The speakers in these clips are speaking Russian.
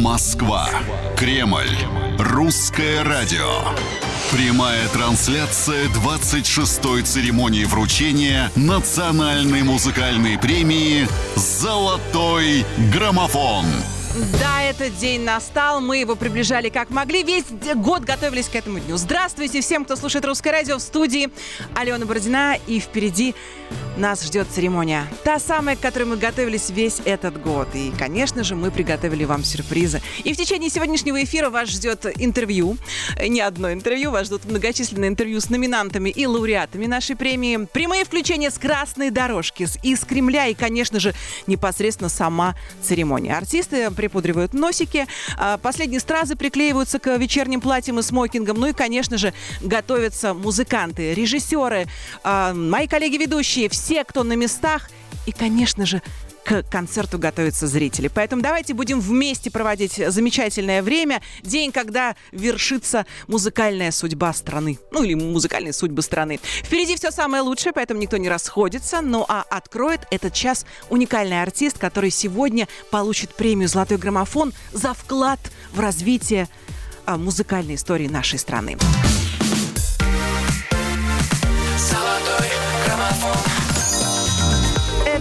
Москва. Кремль. Русское радио. Прямая трансляция 26-й церемонии вручения национальной музыкальной премии «Золотой граммофон». Да, этот день настал, мы его приближали как могли, весь год готовились к этому дню. Здравствуйте всем, кто слушает «Русское радио» в студии Алена Бородина, и впереди нас ждет церемония. Та самая, к которой мы готовились весь этот год. И, конечно же, мы приготовили вам сюрпризы. И в течение сегодняшнего эфира вас ждет интервью. Не одно интервью, вас ждут многочисленные интервью с номинантами и лауреатами нашей премии. Прямые включения с красной дорожки, из Кремля и, конечно же, непосредственно сама церемония. Артисты припудривают носики, а последние стразы приклеиваются к вечерним платьям и смокингам. Ну и, конечно же, готовятся музыканты, режиссеры, а, мои коллеги-ведущие, все, кто на местах. И, конечно же, к концерту готовятся зрители. Поэтому давайте будем вместе проводить замечательное время. День, когда вершится музыкальная судьба страны. Ну или музыкальные судьбы страны. Впереди все самое лучшее, поэтому никто не расходится. Ну а откроет этот час уникальный артист, который сегодня получит премию «Золотой граммофон» за вклад в развитие а, музыкальной истории нашей страны.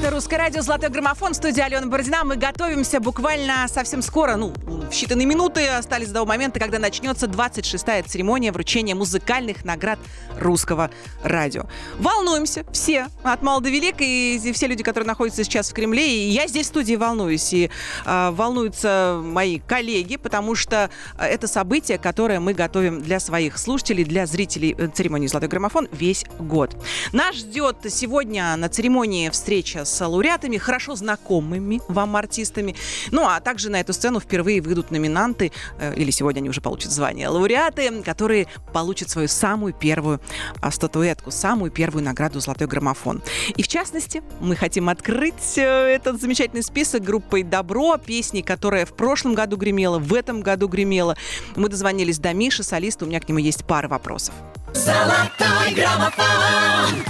«Русское радио», «Золотой граммофон», студия Алена Бородина. Мы готовимся буквально совсем скоро, ну, в считанные минуты остались до момента, когда начнется 26-я церемония вручения музыкальных наград русского радио. Волнуемся все, от мала до велика, и все люди, которые находятся сейчас в Кремле, и я здесь в студии волнуюсь, и э, волнуются мои коллеги, потому что это событие, которое мы готовим для своих слушателей, для зрителей э, церемонии «Золотой граммофон» весь год. Нас ждет сегодня на церемонии встреча с лауреатами, хорошо знакомыми вам артистами. Ну, а также на эту сцену впервые выйдут номинанты, э, или сегодня они уже получат звание лауреаты, которые получат свою самую первую а, статуэтку, самую первую награду «Золотой граммофон». И в частности, мы хотим открыть э, этот замечательный список группой «Добро», песни, которая в прошлом году гремела, в этом году гремела. Мы дозвонились до Миши, солиста, у меня к нему есть пара вопросов. Золотой граммофон.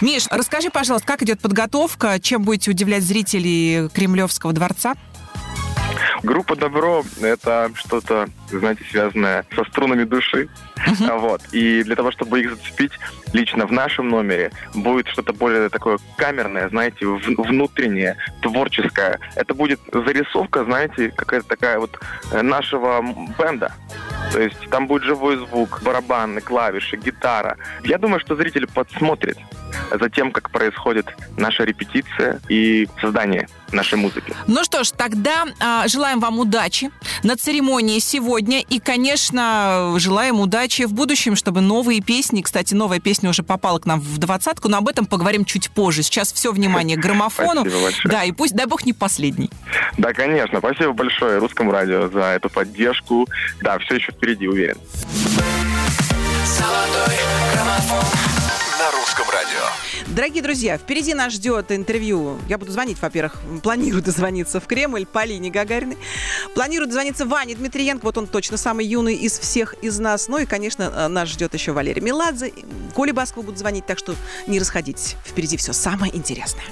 Миш, расскажи, пожалуйста, как идет подготовка, чем будете удивлять зрителей Кремлевского дворца? Группа «Добро» — это что-то, знаете, связанное со струнами души. А Вот. И для того, чтобы их зацепить, лично в нашем номере будет что-то более такое камерное, знаете, внутреннее, творческое. Это будет зарисовка, знаете, какая-то такая вот э, нашего м, бенда. То есть там будет живой звук, барабаны, клавиши, гитара. Я думаю, что зритель подсмотрит за тем, как происходит наша репетиция и создание нашей музыки. Ну что ж, тогда а, желаем вам удачи на церемонии сегодня. И, конечно, желаем удачи в будущем, чтобы новые песни, кстати, новая песня уже попала к нам в двадцатку, но об этом поговорим чуть позже. Сейчас все внимание к граммофону. Спасибо большое. Да, и пусть, дай бог, не последний. Да, конечно. Спасибо большое Русскому радио за эту поддержку. Да, все еще впереди, уверен. Золотой Дорогие друзья, впереди нас ждет интервью. Я буду звонить, во-первых, планирую дозвониться в Кремль Полине Гагариной. Планирую дозвониться Ване Дмитриенко, вот он точно самый юный из всех из нас. Ну и, конечно, э, нас ждет еще Валерий Меладзе. Коля Баскова будут звонить, так что не расходитесь. Впереди все самое интересное.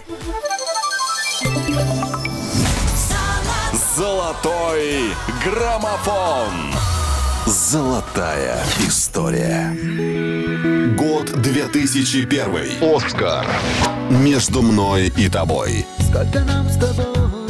Золотой граммофон. Золотая история. Год 2001. Оскар. Между мной и тобой. Сколько нам с тобой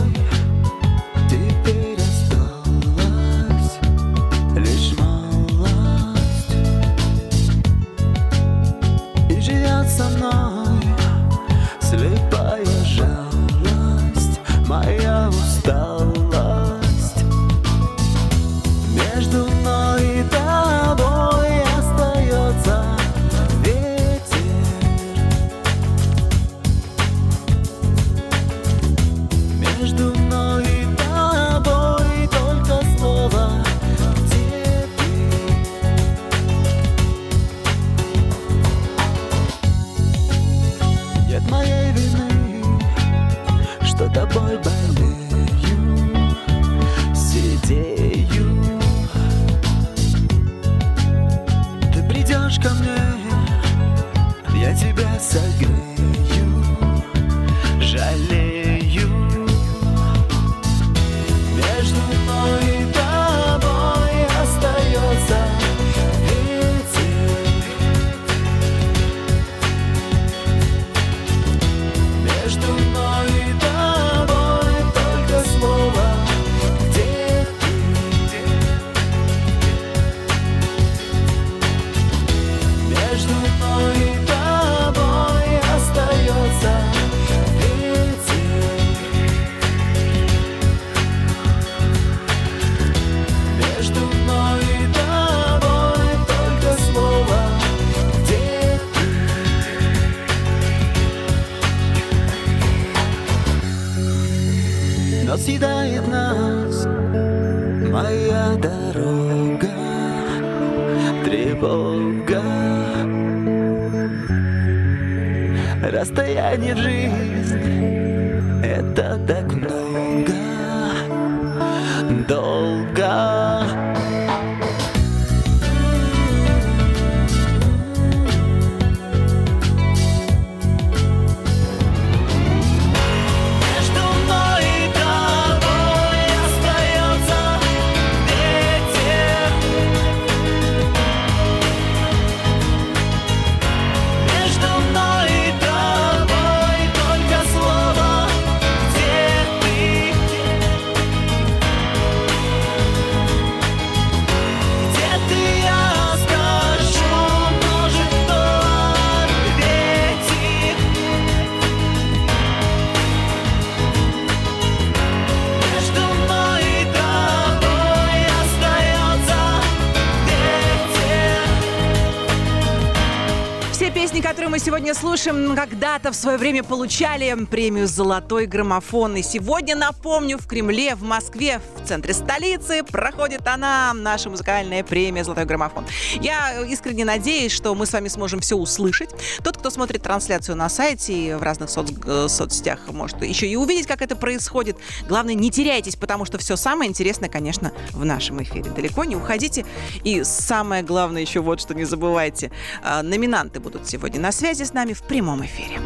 сегодня слушаем, когда-то в свое время получали премию «Золотой граммофон». И сегодня, напомню, в Кремле, в Москве, в центре столицы проходит она, наша музыкальная премия «Золотой граммофон». Я искренне надеюсь, что мы с вами сможем все услышать. Тот, кто смотрит трансляцию на сайте и в разных соц- э, соцсетях, может еще и увидеть, как это происходит. Главное, не теряйтесь, потому что все самое интересное, конечно, в нашем эфире. Далеко не уходите. И самое главное еще вот что не забывайте. А, Номинанты будут сегодня на связи с нами в прямом эфире.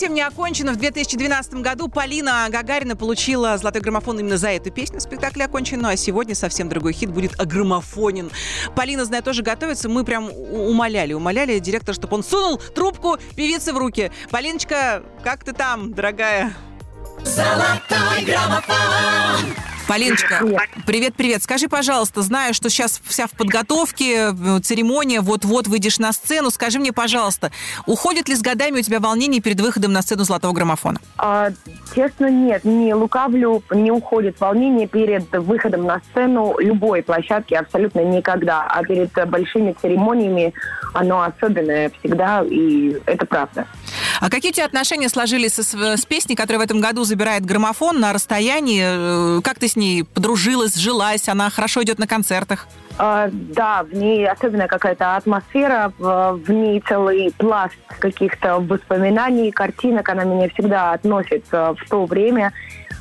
Совсем не окончен. В 2012 году Полина Гагарина получила золотой граммофон именно за эту песню. Спектакль окончен. Ну а сегодня совсем другой хит будет агромофонен. Полина, знаю, тоже готовится. Мы прям умоляли, умоляли директора, чтобы он сунул трубку певицы в руки. Полиночка, как ты там, дорогая? Золотой граммофон. Полиночка, привет-привет. Скажи, пожалуйста, знаю, что сейчас вся в подготовке, э, церемония, вот-вот выйдешь на сцену. Скажи мне, пожалуйста, уходит ли с годами у тебя волнение перед выходом на сцену Золотого граммофона? А, честно, нет, не лукавлю, не уходит волнение перед выходом на сцену любой площадки абсолютно никогда. А перед большими церемониями оно особенное всегда, и это правда. А какие у тебя отношения сложились с, с песней, которая в этом году забирает граммофон на расстоянии? Э, Как ты с ней подружилась, сжилась? Она хорошо идет на концертах? А, да, в ней особенная какая-то атмосфера, в, ней целый пласт каких-то воспоминаний, картинок. Она меня всегда относит в то время.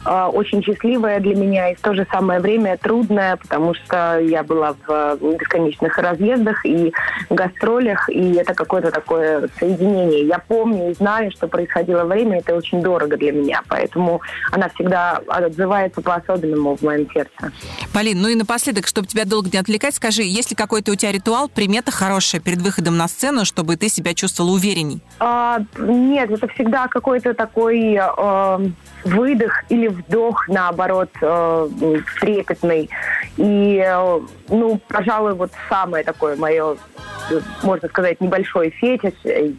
Э, очень счастливая для меня и в то же самое время трудная, потому что я была в бесконечных разъездах и гастролях, и это какое-то такое соединение. Я помню и знаю, что происходило время, это очень дорого для меня, поэтому она всегда отзывается по-особенному в моем сердце. Полин, ну и напоследок, чтобы тебя долго не отвлекать, скажи, есть ли какой-то у тебя ритуал, примета хорошая перед выходом на сцену, чтобы ты себя чувствовала уверенней? А, нет, это всегда какой-то такой э, выдох или вдох, наоборот, э, трепетный. И, э, ну, пожалуй, вот самое такое мое, э, можно сказать, небольшой фетиш.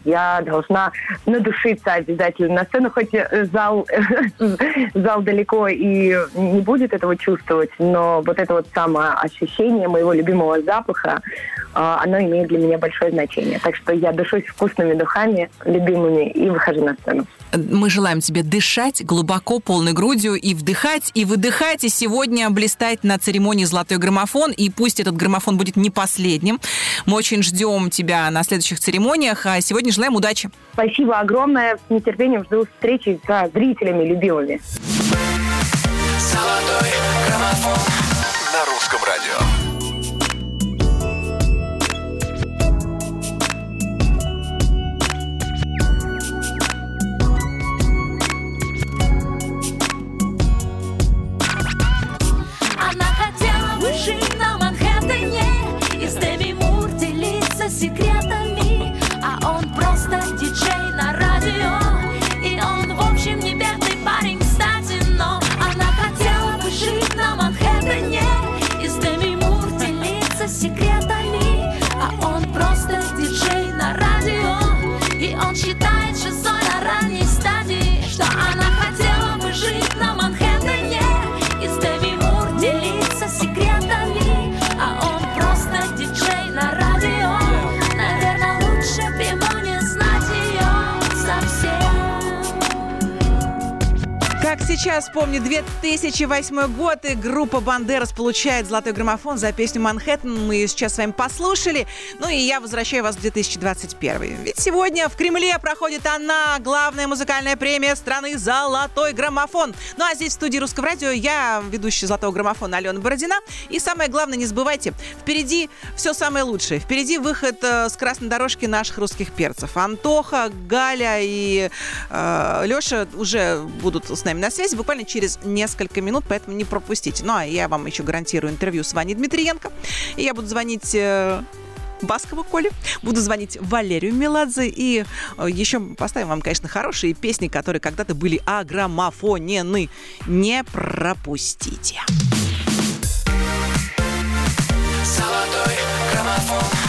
Я должна надушиться обязательно на сцену, хоть э, зал, зал далеко и не будет этого чувствовать, но вот это вот самое ощущение моего любимого запаха, э, оно имеет для меня большое значение. Так что я душусь вкусными духами, любимыми, и выхожу на сцену. Мы желаем тебе дышать глубоко, полной грудью, и вдыхать, и выдыхать, и сегодня блистать на церемонии «Золотой граммофон». И пусть этот граммофон будет не последним. Мы очень ждем тебя на следующих церемониях. А сегодня желаем удачи. Спасибо огромное. С нетерпением жду встречи со зрителями любимыми. Золотой граммофон. И он считает сейчас помню, 2008 год, и группа Бандерас получает золотой граммофон за песню «Манхэттен». Мы ее сейчас с вами послушали. Ну и я возвращаю вас в 2021. Ведь сегодня в Кремле проходит она, главная музыкальная премия страны «Золотой граммофон». Ну а здесь в студии Русского радио я, ведущая «Золотого граммофона» Алена Бородина. И самое главное, не забывайте, впереди все самое лучшее. Впереди выход э, с красной дорожки наших русских перцев. Антоха, Галя и э, Леша уже будут с нами на связи буквально через несколько минут, поэтому не пропустите. Ну, а я вам еще гарантирую интервью с Ваней Дмитриенко. И я буду звонить... э, Баскову Коле. Буду звонить Валерию Меладзе. И э, еще поставим вам, конечно, хорошие песни, которые когда-то были агромофонены. Не пропустите. Золотой граммофон.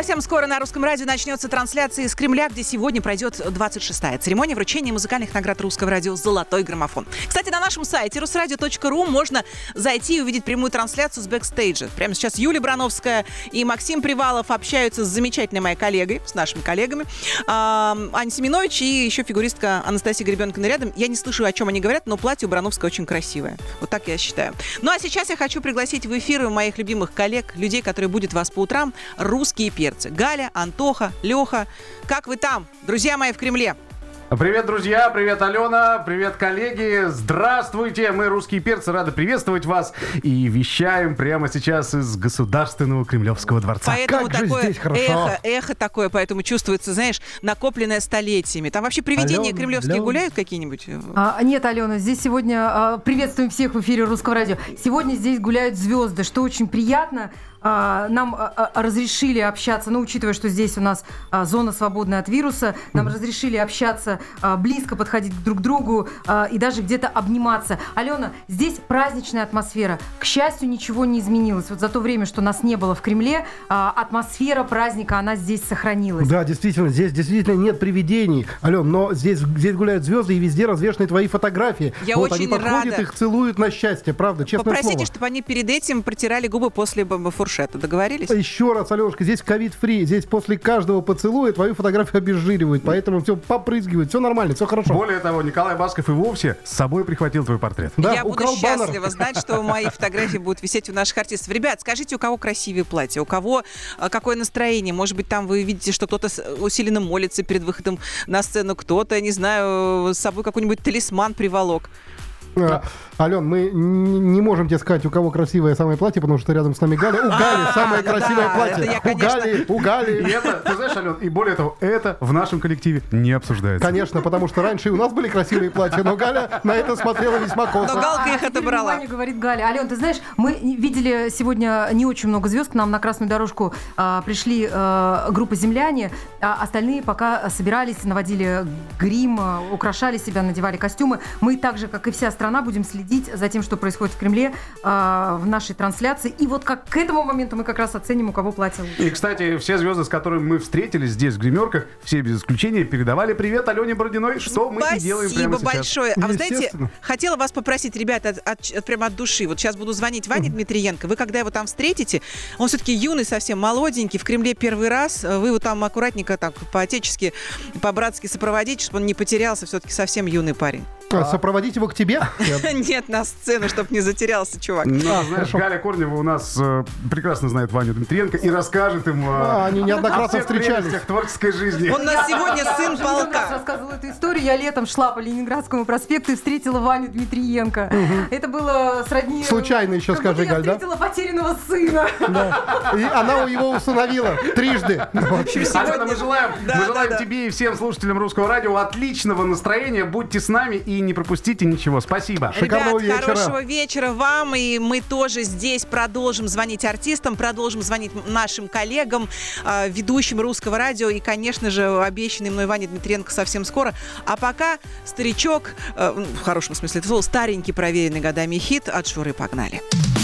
Совсем скоро на русском радио начнется трансляция из Кремля, где сегодня пройдет 26-я церемония вручения музыкальных наград русского радио «Золотой граммофон». Кстати, на нашем сайте русрадио.ру можно зайти и увидеть прямую трансляцию с бэкстейджа. Прямо сейчас Юлия Брановская и Максим Привалов общаются с замечательной моей коллегой, с нашими коллегами, Аня Семенович и еще фигуристка Анастасия Гребенкина рядом. Я не слышу, о чем они говорят, но платье у Брановской очень красивое. Вот так я считаю. Ну а сейчас я хочу пригласить в эфир моих любимых коллег, людей, которые будут вас по утрам, русские перцы. Галя, Антоха, Леха. Как вы там, друзья мои в Кремле? Привет, друзья! Привет, Алена! Привет, коллеги! Здравствуйте! Мы, русские перцы, рады приветствовать вас и вещаем прямо сейчас из Государственного Кремлевского дворца. Поэтому как же такое здесь хорошо! эхо, эхо такое, поэтому чувствуется, знаешь, накопленное столетиями. Там вообще привидения Алена, кремлевские Алена. гуляют какие-нибудь? А, нет, Алена, здесь сегодня а, приветствуем всех в эфире Русского радио. Сегодня здесь гуляют звезды, что очень приятно. А, нам а, а, разрешили общаться, ну, учитывая, что здесь у нас а, зона свободная от вируса, нам разрешили общаться, а, близко подходить друг к другу а, и даже где-то обниматься. Алена, здесь праздничная атмосфера. К счастью, ничего не изменилось. Вот за то время, что нас не было в Кремле, а, атмосфера праздника, она здесь сохранилась. Да, действительно, здесь действительно нет привидений, Ален, но здесь, здесь гуляют звезды и везде развешаны твои фотографии. Я вот очень они подходят, рада. их целуют на счастье, правда, честное Попросите, слово. чтобы они перед этим протирали губы после фуршета. Фуршета. Договорились? Еще раз, Алешка, здесь ковид-фри. Здесь после каждого поцелуя твою фотографию обезжиривают. Поэтому все попрыгивают. Все нормально, все хорошо. Более того, Николай Басков и вовсе с собой прихватил твой портрет. Да, Я буду баннер. счастлива знать, что мои фотографии будут висеть у наших артистов. Ребят, скажите, у кого красивее платье, у кого а, какое настроение? Может быть, там вы видите, что кто-то с- усиленно молится перед выходом на сцену, кто-то, не знаю, с собой какой-нибудь талисман приволок. А, Ален, мы не можем тебе сказать, у кого красивое самое платье, потому что рядом с нами Галя. У Гали самое да, красивое да, платье. У Гали, у Гали. это, ты знаешь, Ален, и более того, это в нашем коллективе не обсуждается. Конечно, потому что раньше и у нас были красивые платья, но Галя на это смотрела весьма Но косо. Галка их отобрала. говорит Галя. Ален, ты знаешь, мы видели сегодня не очень много звезд. К нам на красную дорожку а, пришли а, группа земляне, а остальные пока собирались, наводили грим, а, украшали себя, надевали костюмы. Мы так же, как и вся страна, будем следить за тем, что происходит в Кремле а, в нашей трансляции. И вот как к этому моменту мы как раз оценим, у кого платье лучше. И, кстати, все звезды, с которыми мы встретились здесь, в гримерках, все без исключения, передавали привет Алене Бородиной, что мы и делаем Спасибо прямо сейчас. большое. А вы знаете, хотела вас попросить, ребята, от, от- от- прямо от души. Вот сейчас буду звонить Ване Дмитриенко. Вы когда его там встретите, он все-таки юный, совсем молоденький, в Кремле первый раз. Вы его там аккуратненько, так, по-отечески, по-братски сопроводите, чтобы он не потерялся. Все-таки совсем юный парень. А, Сопроводить его к тебе? Нет, на сцену, чтобы не затерялся, чувак. Ну, знаешь, Галя Корнева у нас э, прекрасно знает Ваню Дмитриенко и расскажет им э, А, они неоднократно о всех встречались. прелестях творческой жизни. Он у нас сегодня сын Я полка. рассказывала эту историю. Я летом шла по Ленинградскому проспекту и встретила Ваню Дмитриенко. Это было сродни... Случайно еще как скажи, я Галь, да? встретила потерянного сына. Да. И она его усыновила трижды. Алена, мы желаем, Да, мы да, желаем да. тебе и всем слушателям русского радио отличного настроения. Будьте с нами и не пропустите ничего. Спасибо. Шикарного Ребят, вечера. хорошего вечера вам. И мы тоже здесь продолжим звонить артистам, продолжим звонить нашим коллегам, э, ведущим русского радио. И, конечно же, обещанный мной Ваня Дмитриенко совсем скоро. А пока старичок, э, ну, в хорошем смысле этого слова, старенький, проверенный годами хит от Шуры погнали. Золотой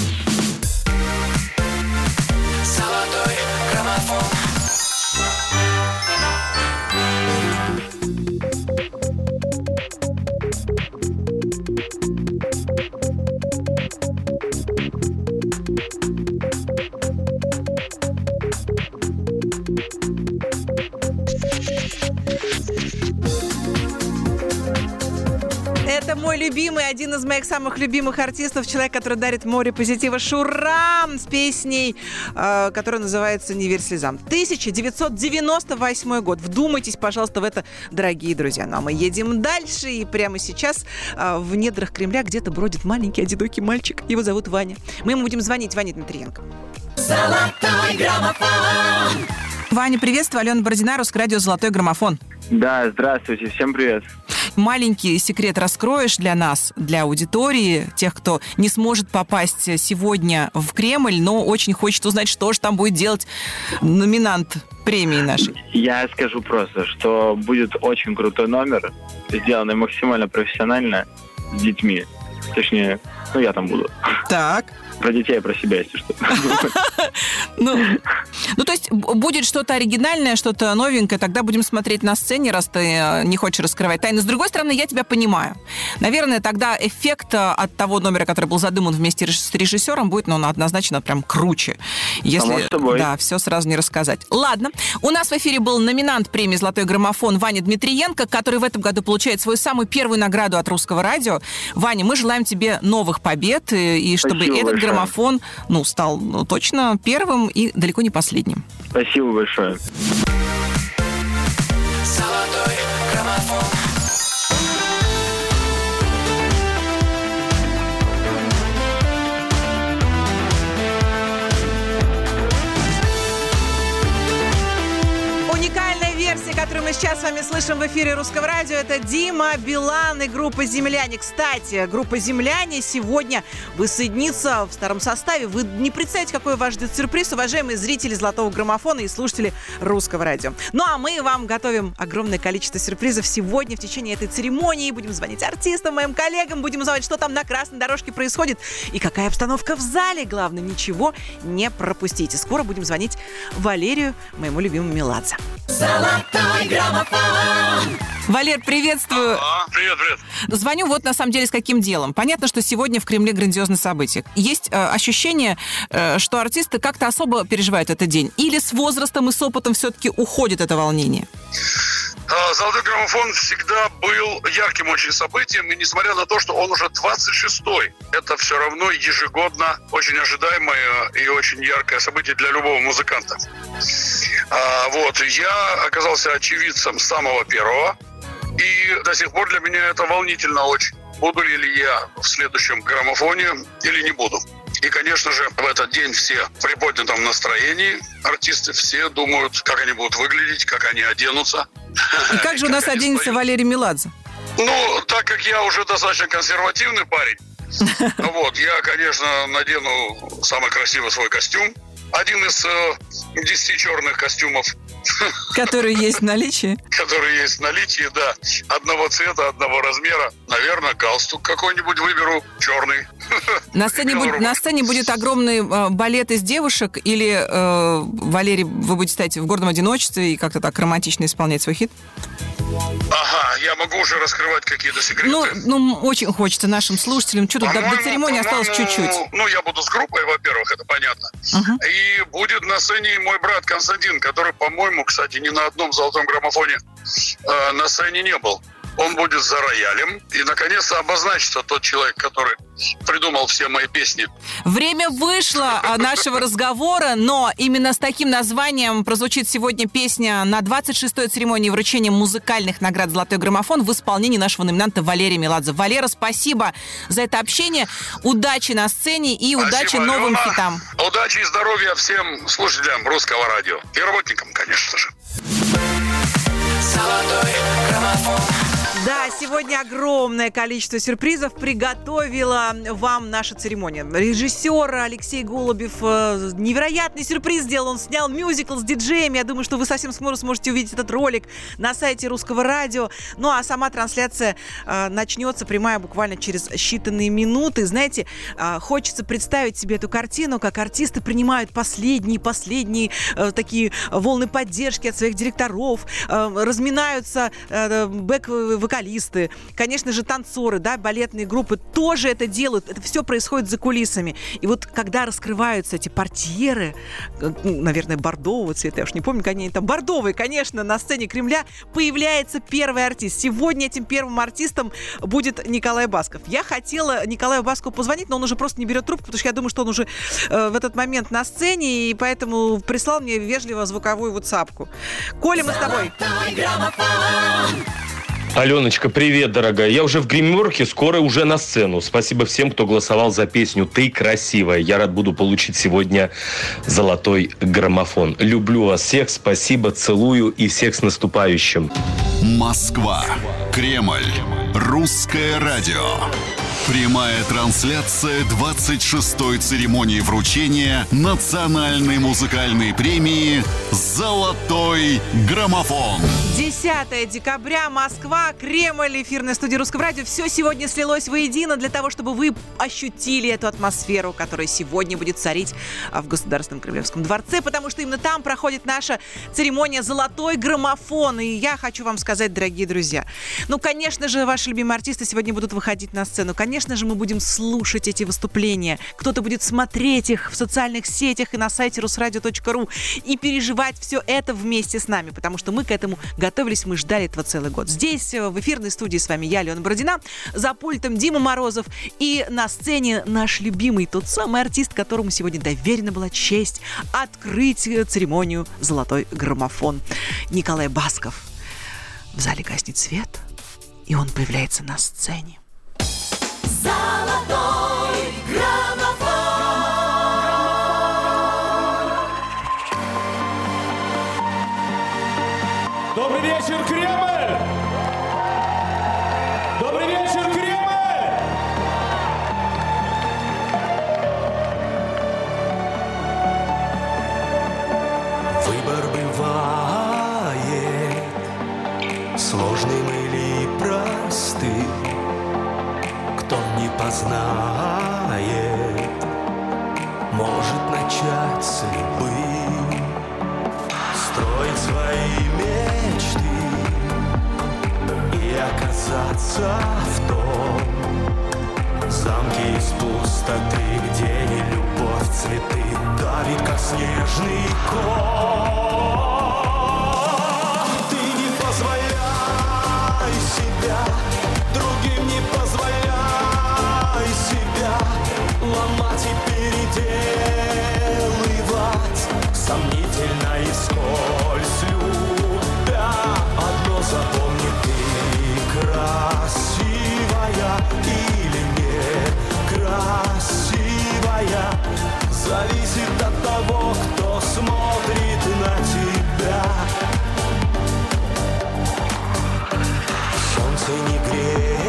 любимый, один из моих самых любимых артистов, человек, который дарит море позитива Шурам с песней, э, которая называется «Не верь слезам». 1998 год. Вдумайтесь, пожалуйста, в это, дорогие друзья. Ну а мы едем дальше, и прямо сейчас э, в недрах Кремля где-то бродит маленький одинокий мальчик. Его зовут Ваня. Мы ему будем звонить, Ваня Дмитриенко. Золотой граммофон Ваня, приветствую. Алена Бородина, Русское радио «Золотой граммофон». Да, здравствуйте, всем привет. Маленький секрет раскроешь для нас, для аудитории, тех, кто не сможет попасть сегодня в Кремль, но очень хочет узнать, что же там будет делать номинант премии нашей. Я скажу просто, что будет очень крутой номер, сделанный максимально профессионально с детьми. Точнее, ну я там буду. Так. Про детей и про себя, если что. Ну, ну, то есть будет что-то оригинальное, что-то новенькое, тогда будем смотреть на сцене, раз ты э, не хочешь раскрывать тайны. С другой стороны, я тебя понимаю. Наверное, тогда эффект э, от того номера, который был задуман вместе с режиссером, будет, ну, однозначно прям круче. Если, да, все сразу не рассказать. Ладно. У нас в эфире был номинант премии «Золотой граммофон» Ваня Дмитриенко, который в этом году получает свою самую первую награду от русского радио. Ваня, мы желаем тебе новых побед, э, и чтобы Спасибо этот. Граммофон, ну, стал ну, точно первым и далеко не последним. Спасибо большое. Вами слышим в эфире Русского радио, это Дима Билан и группа «Земляне». Кстати, группа «Земляне» сегодня воссоединится в старом составе. Вы не представляете, какой вас ждет сюрприз, уважаемые зрители «Золотого граммофона» и слушатели Русского радио. Ну а мы вам готовим огромное количество сюрпризов сегодня в течение этой церемонии. Будем звонить артистам, моим коллегам, будем узнавать, что там на красной дорожке происходит и какая обстановка в зале. Главное, ничего не пропустите. Скоро будем звонить Валерию, моему любимому Меладзе. Золотой граммофон Валер, приветствую. Привет, привет. Звоню вот на самом деле с каким делом. Понятно, что сегодня в Кремле грандиозное событие. Есть э, ощущение, э, что артисты как-то особо переживают этот день? Или с возрастом и с опытом все-таки уходит это волнение? А, Золотой граммофон всегда был ярким очень событием, и несмотря на то, что он уже 26-й, это все равно ежегодно очень ожидаемое и очень яркое событие для любого музыканта. А, вот, я оказался очевидцем самого первого, и до сих пор для меня это волнительно очень. Буду ли я в следующем граммофоне или не буду. И, конечно же, в этот день все в приподнятом настроении. Артисты все думают, как они будут выглядеть, как они оденутся. И как же у нас оденется Валерий Меладзе? Ну, так как я уже достаточно консервативный парень, вот, я, конечно, надену самый красивый свой костюм. Один из э, десяти черных костюмов, Которые есть в наличии? которые есть в наличии, да. Одного цвета, одного размера. Наверное, галстук какой-нибудь выберу, черный. На сцене, будет, на сцене будет огромный э, балет из девушек, или, э, Валерий, вы будете стоять в гордом одиночестве и как-то так романтично исполнять свой хит? Ага, я могу уже раскрывать какие-то секреты. Ну, ну, очень хочется нашим слушателям. Что тут, до, до церемонии осталось чуть-чуть. Ну, я буду с группой, во-первых, это понятно. И будет на сцене мой брат Константин, который, по-моему, кстати, ни на одном золотом граммофоне э, на сцене не был. Он будет за роялем. И, наконец-то, обозначится тот человек, который придумал все мои песни. Время вышло а, нашего разговора, но именно с таким названием прозвучит сегодня песня на 26-й церемонии вручения музыкальных наград «Золотой граммофон» в исполнении нашего номинанта Валерия Меладзе. Валера, спасибо за это общение. Удачи на сцене и удачи Спасибо, новым Алена. хитам. Удачи и здоровья всем слушателям русского радио. И работникам, конечно же. Золотой граммофон. Да, сегодня огромное количество сюрпризов приготовила вам наша церемония. Режиссер Алексей Голубев э, невероятный сюрприз сделал. Он снял мюзикл с диджеями. Я думаю, что вы совсем скоро сможете увидеть этот ролик на сайте Русского радио. Ну а сама трансляция э, начнется прямая буквально через считанные минуты. Знаете, э, хочется представить себе эту картину, как артисты принимают последние, последние такие волны поддержки от своих директоров, разминаются э, бэк-вокалисты, конечно же, танцоры, да, балетные группы тоже это делают. Это все происходит за кулисами. И вот когда раскрываются эти портьеры, э, ну, наверное, бордового цвета, я уж не помню, они там, бордовые, конечно, на сцене Кремля появляется первый артист. Сегодня этим первым артистом будет Николай Басков. Я хотела Николаю Баскову позвонить, но он уже просто не берет трубку, потому что я думаю, что он уже э, в этот момент на сцене, и поэтому прислал мне вежливо звуковую ватсапку. Коля, мы с тобой. Аленочка, привет, дорогая. Я уже в гримерке, скоро уже на сцену. Спасибо всем, кто голосовал за песню «Ты красивая». Я рад буду получить сегодня золотой граммофон. Люблю вас всех, спасибо, целую и всех с наступающим. Москва. Кремль. Русское радио. Прямая трансляция 26-й церемонии вручения национальной музыкальной премии «Золотой граммофон». 10 декабря, Москва, Кремль, эфирная студия Русского радио. Все сегодня слилось воедино для того, чтобы вы ощутили эту атмосферу, которая сегодня будет царить а, в Государственном Кремлевском дворце, потому что именно там проходит наша церемония «Золотой граммофон». И я хочу вам сказать, дорогие друзья, ну, конечно же, ваши любимые артисты сегодня будут выходить на сцену. Конечно же, мы будем слушать эти выступления. Кто-то будет смотреть их в социальных сетях и на сайте русрадио.ру и переживать все это вместе с нами, потому что мы к этому готовились, мы ждали этого целый год. Здесь, э, в эфирной студии с вами я, Алена Бородина, за пультом Дима Морозов и на сцене наш любимый, тот самый артист, которому сегодня доверена была честь открыть э, церемонию «Золотой граммофон» Николай Басков. В зале гаснет свет, и он появляется на сцене. Sala 2. Не познает, может начать с любым. Строить свои мечты, заблудиться в том Замке из пустоты, где не любовь, цветы Давит, как снежный ком Ты не позволяй себя Другим не Ломать и переделывать. Сомнительно и скользь любя Одно запомни, ты красивая или не красивая Зависит от того, кто смотрит на тебя. Солнце не греет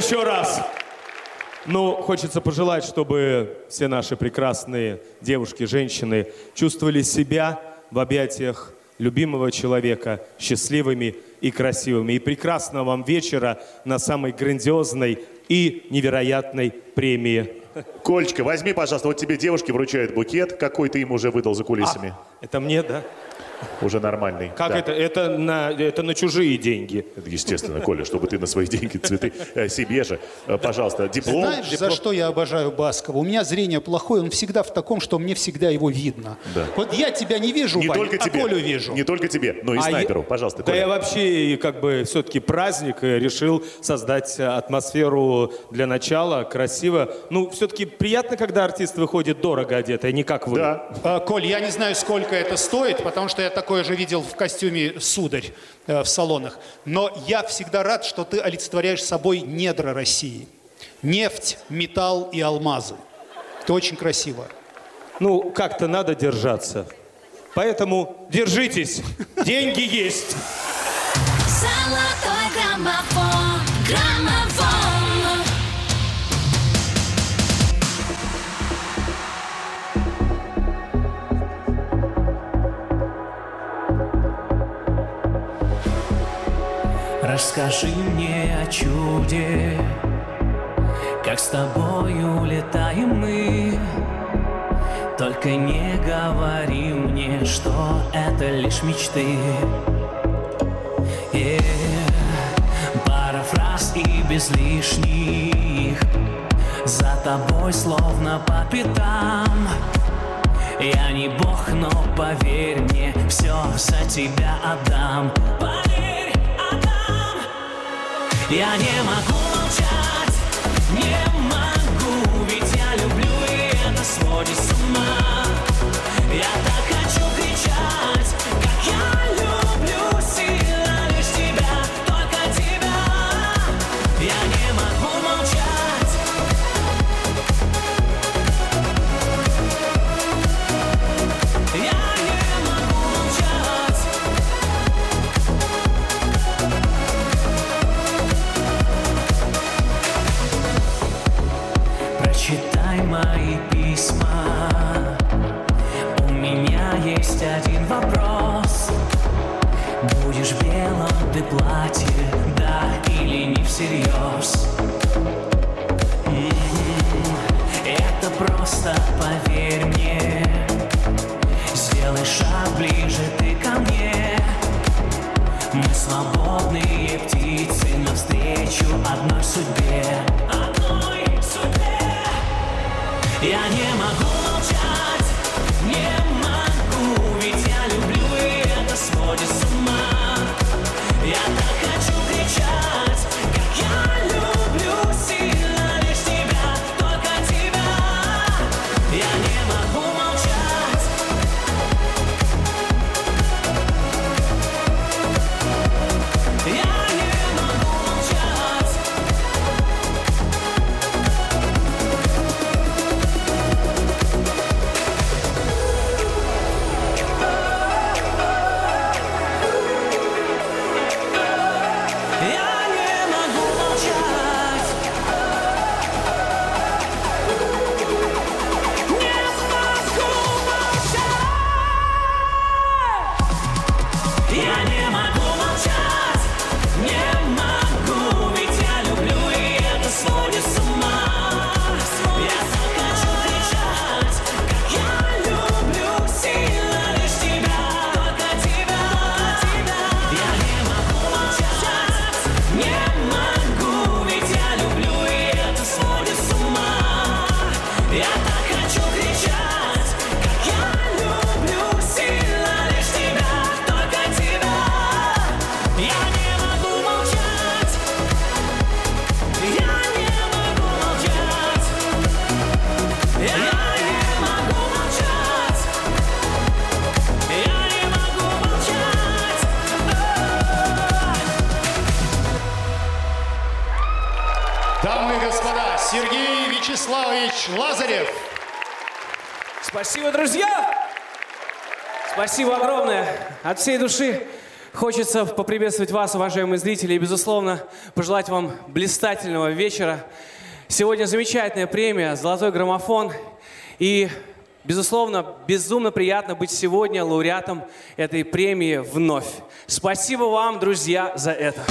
еще раз. Ну, хочется пожелать, чтобы все наши прекрасные девушки, женщины чувствовали себя в объятиях любимого человека счастливыми и красивыми. И прекрасного вам вечера на самой грандиозной и невероятной премии. Колечка, возьми, пожалуйста, вот тебе девушки вручают букет, какой ты им уже выдал за кулисами. Это мне, да? Уже нормальный. Как Да. это? Это на, это на чужие деньги. Естественно, Коля, чтобы ты на свои деньги цветы э, себе же. Э, Пожалуйста, диплом. Знаешь, за что я обожаю Баскова? У меня зрение плохое, он всегда в таком, что мне всегда его видно. Да. Вот я тебя не вижу, Не Вань, только а тебе. Колю вижу. Не только тебе, но и А снайперу. я- Пожалуйста, Да Коля. я вообще как бы все-таки праздник э, решил создать атмосферу для начала, красиво. Ну, все-таки приятно, когда артист выходит дорого одетый, а не как вы. Да. А, Коль, я не знаю, сколько это стоит, потому что я такое же видел в костюме сударь э, в салонах. Но я всегда рад, что ты олицетворяешь собой недра России. Нефть, металл и алмазы. Это очень красиво. Ну, как-то надо держаться. Поэтому держитесь. Деньги есть. Золотой граммофон, граммофон. Расскажи мне о чуде, как с тобою улетаем мы. Только не говори мне, что это лишь мечты. Э, Пара фраз и без лишних За тобой словно по пятам Я не бог, но поверь мне Все за тебя отдам Поверь, Я не могу молчать. Не Вячеславович Лазарев. Спасибо, друзья! Спасибо огромное. От всей души хочется поприветствовать вас, уважаемые зрители, и, безусловно, пожелать вам блистательного вечера. Сегодня замечательная премия «Золотой граммофон». И, безусловно, безумно приятно быть сегодня лауреатом этой премии вновь. Спасибо вам, друзья, за это.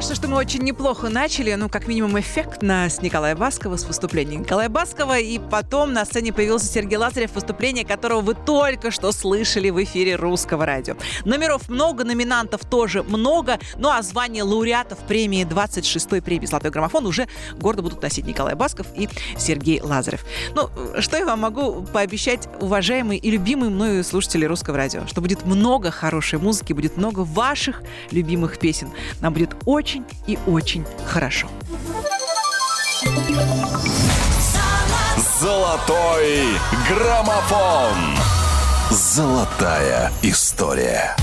Кажется, что мы очень неплохо начали, ну, как минимум, эффектно с Николая Баскова, с выступления Николая Баскова, и потом на сцене появился Сергей Лазарев, выступление которого вы только что слышали в эфире русского радио. Номеров много, номинантов тоже много, ну, а звание лауреатов премии 26-й премии «Золотой граммофон» уже гордо будут носить Николай Басков и Сергей Лазарев. Ну, что я вам могу пообещать, уважаемые и любимые мною слушатели русского радио, что будет много хорошей музыки, будет много ваших любимых песен. Нам будет очень и очень хорошо. Золотой граммофон. Золотая история.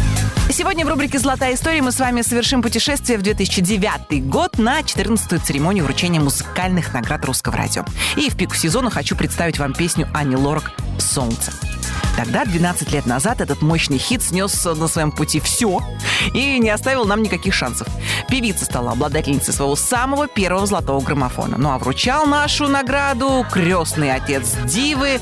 Сегодня в рубрике «Золотая история» мы с вами совершим путешествие в 2009 год на 14-ю церемонию вручения музыкальных наград русского радио. И в пику сезона хочу представить вам песню Ани Лорак «Солнце». Тогда, 12 лет назад, этот мощный хит снес на своем пути все и не оставил нам никаких шансов. Певица стала обладательницей своего самого первого золотого граммофона. Ну а вручал нашу награду крестный отец Дивы,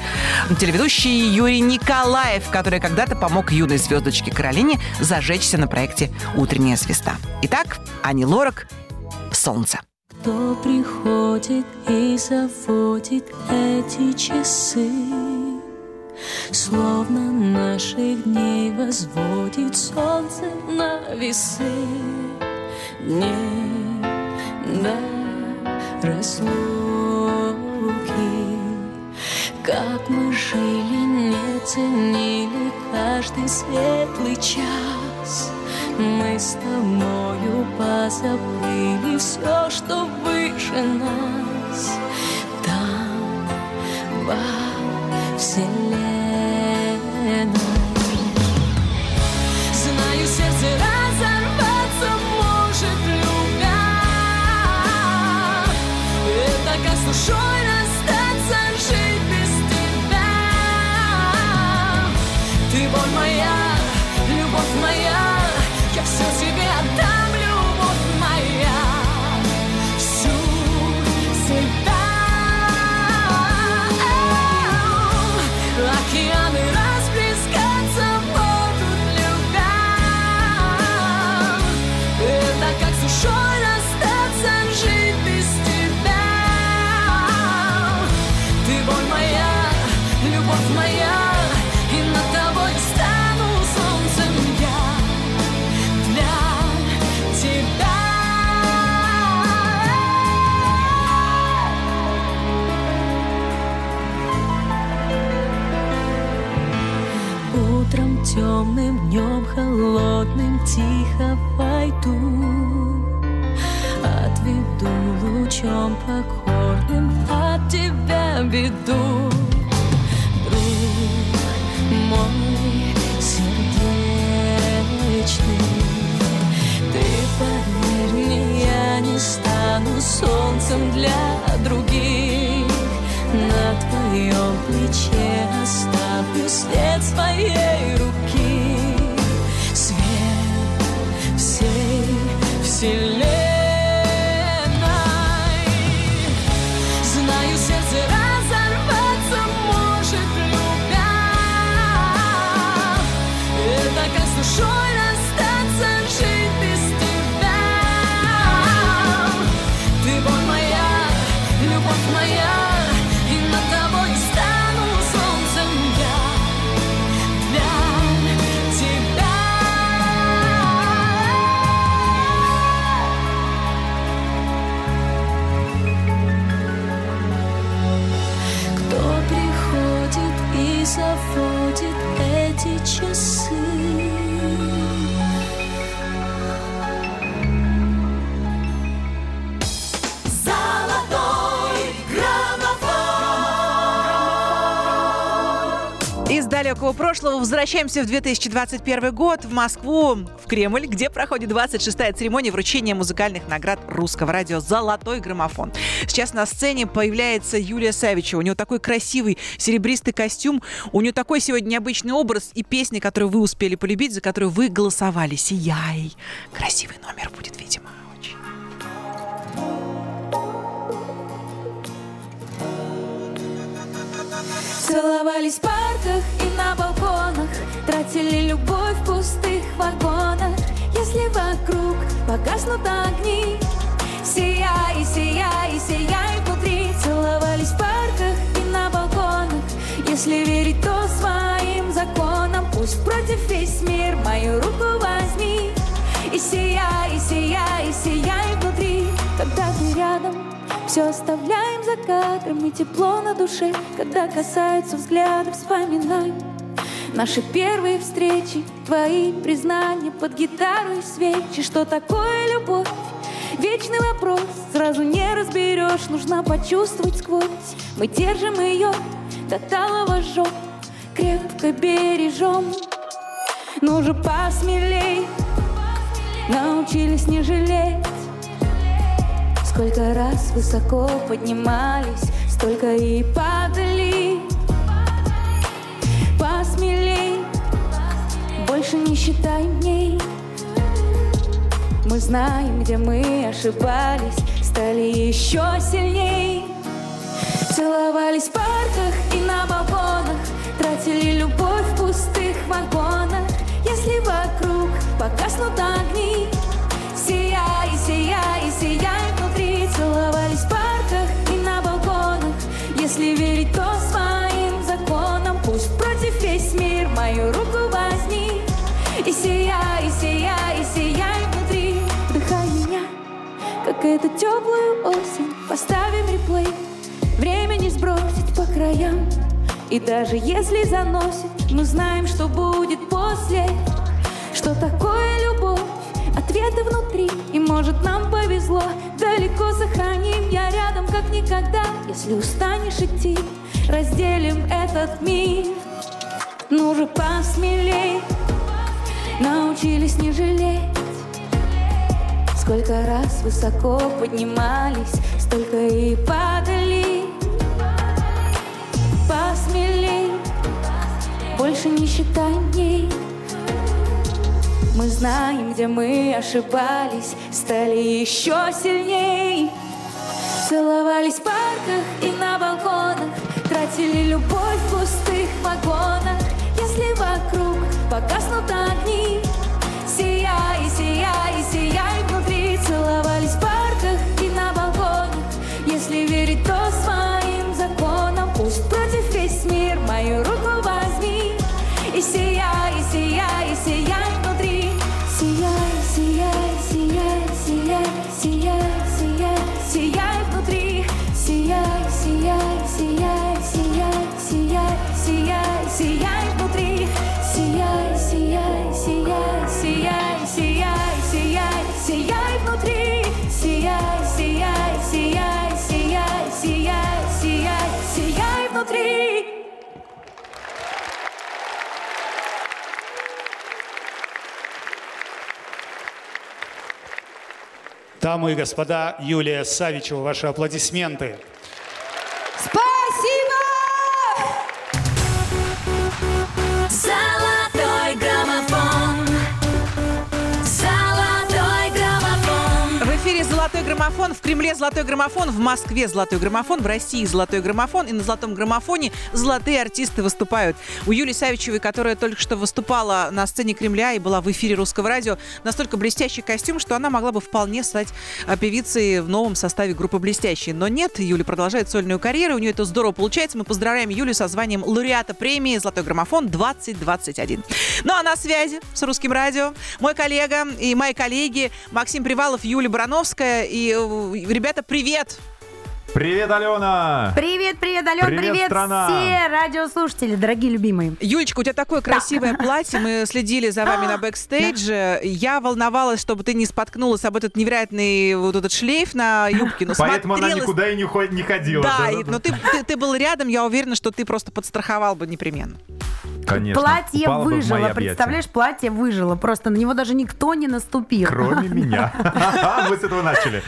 телеведущий Юрий Николаев, который когда-то помог юной звездочке Каролине зажечься на проекте «Утренняя звезда». Итак, Ани Лорак «Солнце». Кто приходит и заводит эти часы, Словно наших дней возводит солнце на весы. Дней до разлуки, как мы жили, не ценили каждый светлый час. Мы с тобою позабыли все, что выше нас. Там, во вселенной. Знаю, холодным тихо войду. Отведу лучом покорным от тебя беду Друг мой сердечный Ты поверь я не стану солнцем для других. На твоем плече оставлю след своей прошлого возвращаемся в 2021 год в Москву, в Кремль, где проходит 26-я церемония вручения музыкальных наград русского радио «Золотой граммофон». Сейчас на сцене появляется Юлия Савичева. У нее такой красивый серебристый костюм, у нее такой сегодня необычный образ и песни, которые вы успели полюбить, за которую вы голосовали. «Сияй». Красивый номер будет, видимо. Целовались в парках и на балконах Тратили любовь в пустых вагонах. Если вокруг погаснут огни Сияй, сияй, сияй внутри. Целовались в парках и на балконах. Если верить, то своим законам. Пусть против весь мир мою руку возьми. И сияй, сияй, сияй внутри. Когда ты рядом, все оставляем за кадром. И тепло на душе, когда касаются взгляда Вспоминаем наши первые встречи Твои признания под гитару и свечи. Что такое любовь? Вечный вопрос, сразу не разберешь. Нужно почувствовать сквозь. Мы держим ее, до талого жжем Крепко бережем Ну же посмелей. Научились не жалеть. Сколько раз высоко поднимались, столько и падали. Не считаем дней. Мы знаем, где мы ошибались, стали еще сильней. Целовались в парках и на балконах, тратили любовь в пустых вагонах. Если вокруг погаснут огни, сияй, сияй, сияй внутри. Целовались в парках и на балконах. Если верить, то своим законам Пусть против весь мир мою руку эту теплую осень. Поставим реплей, время не сбросить по краям. И даже если заносит, мы знаем, что будет после. Что такое любовь, ответы внутри. И может нам повезло, далеко сохраним Я рядом как никогда, если устанешь идти Разделим этот мир. Ну же посмелей Научились не жалеть Сколько раз высоко поднимались Столько и падали Посмелей Больше не считаем дней мы знаем, где мы ошибались, стали еще сильней. Целовались в парках и на балконах, тратили любовь в пустых вагонах. Если вокруг погаснут Дамы и господа, Юлия Савичева, ваши аплодисменты. Граммофон», в Кремле «Золотой граммофон», в Москве «Золотой граммофон», в России «Золотой граммофон». И на «Золотом граммофоне» золотые артисты выступают. У Юли Савичевой, которая только что выступала на сцене Кремля и была в эфире Русского радио, настолько блестящий костюм, что она могла бы вполне стать а, певицей в новом составе группы «Блестящие». Но нет, Юля продолжает сольную карьеру, у нее это здорово получается. Мы поздравляем Юлю со званием лауреата премии «Золотой граммофон 2021». Ну а на связи с Русским радио мой коллега и мои коллеги Максим Привалов, Юлия Барановская. И, ребята, привет! Привет, Алена! Привет, привет, Ален, Привет, привет, страна! все радиослушатели, дорогие любимые. Юлечка, у тебя такое красивое платье. Мы следили за вами на бэкстейдже. Я волновалась, чтобы ты не споткнулась об этот невероятный вот этот шлейф на юбке. Но Поэтому она никуда и не, ход- не ходила. Да, но ты, ты, ты был рядом, я уверена, что ты просто подстраховал бы непременно. Конечно. Платье мои выжило, представляешь, платье выжило. Просто на него даже никто не наступил. Кроме меня. Мы с этого начали.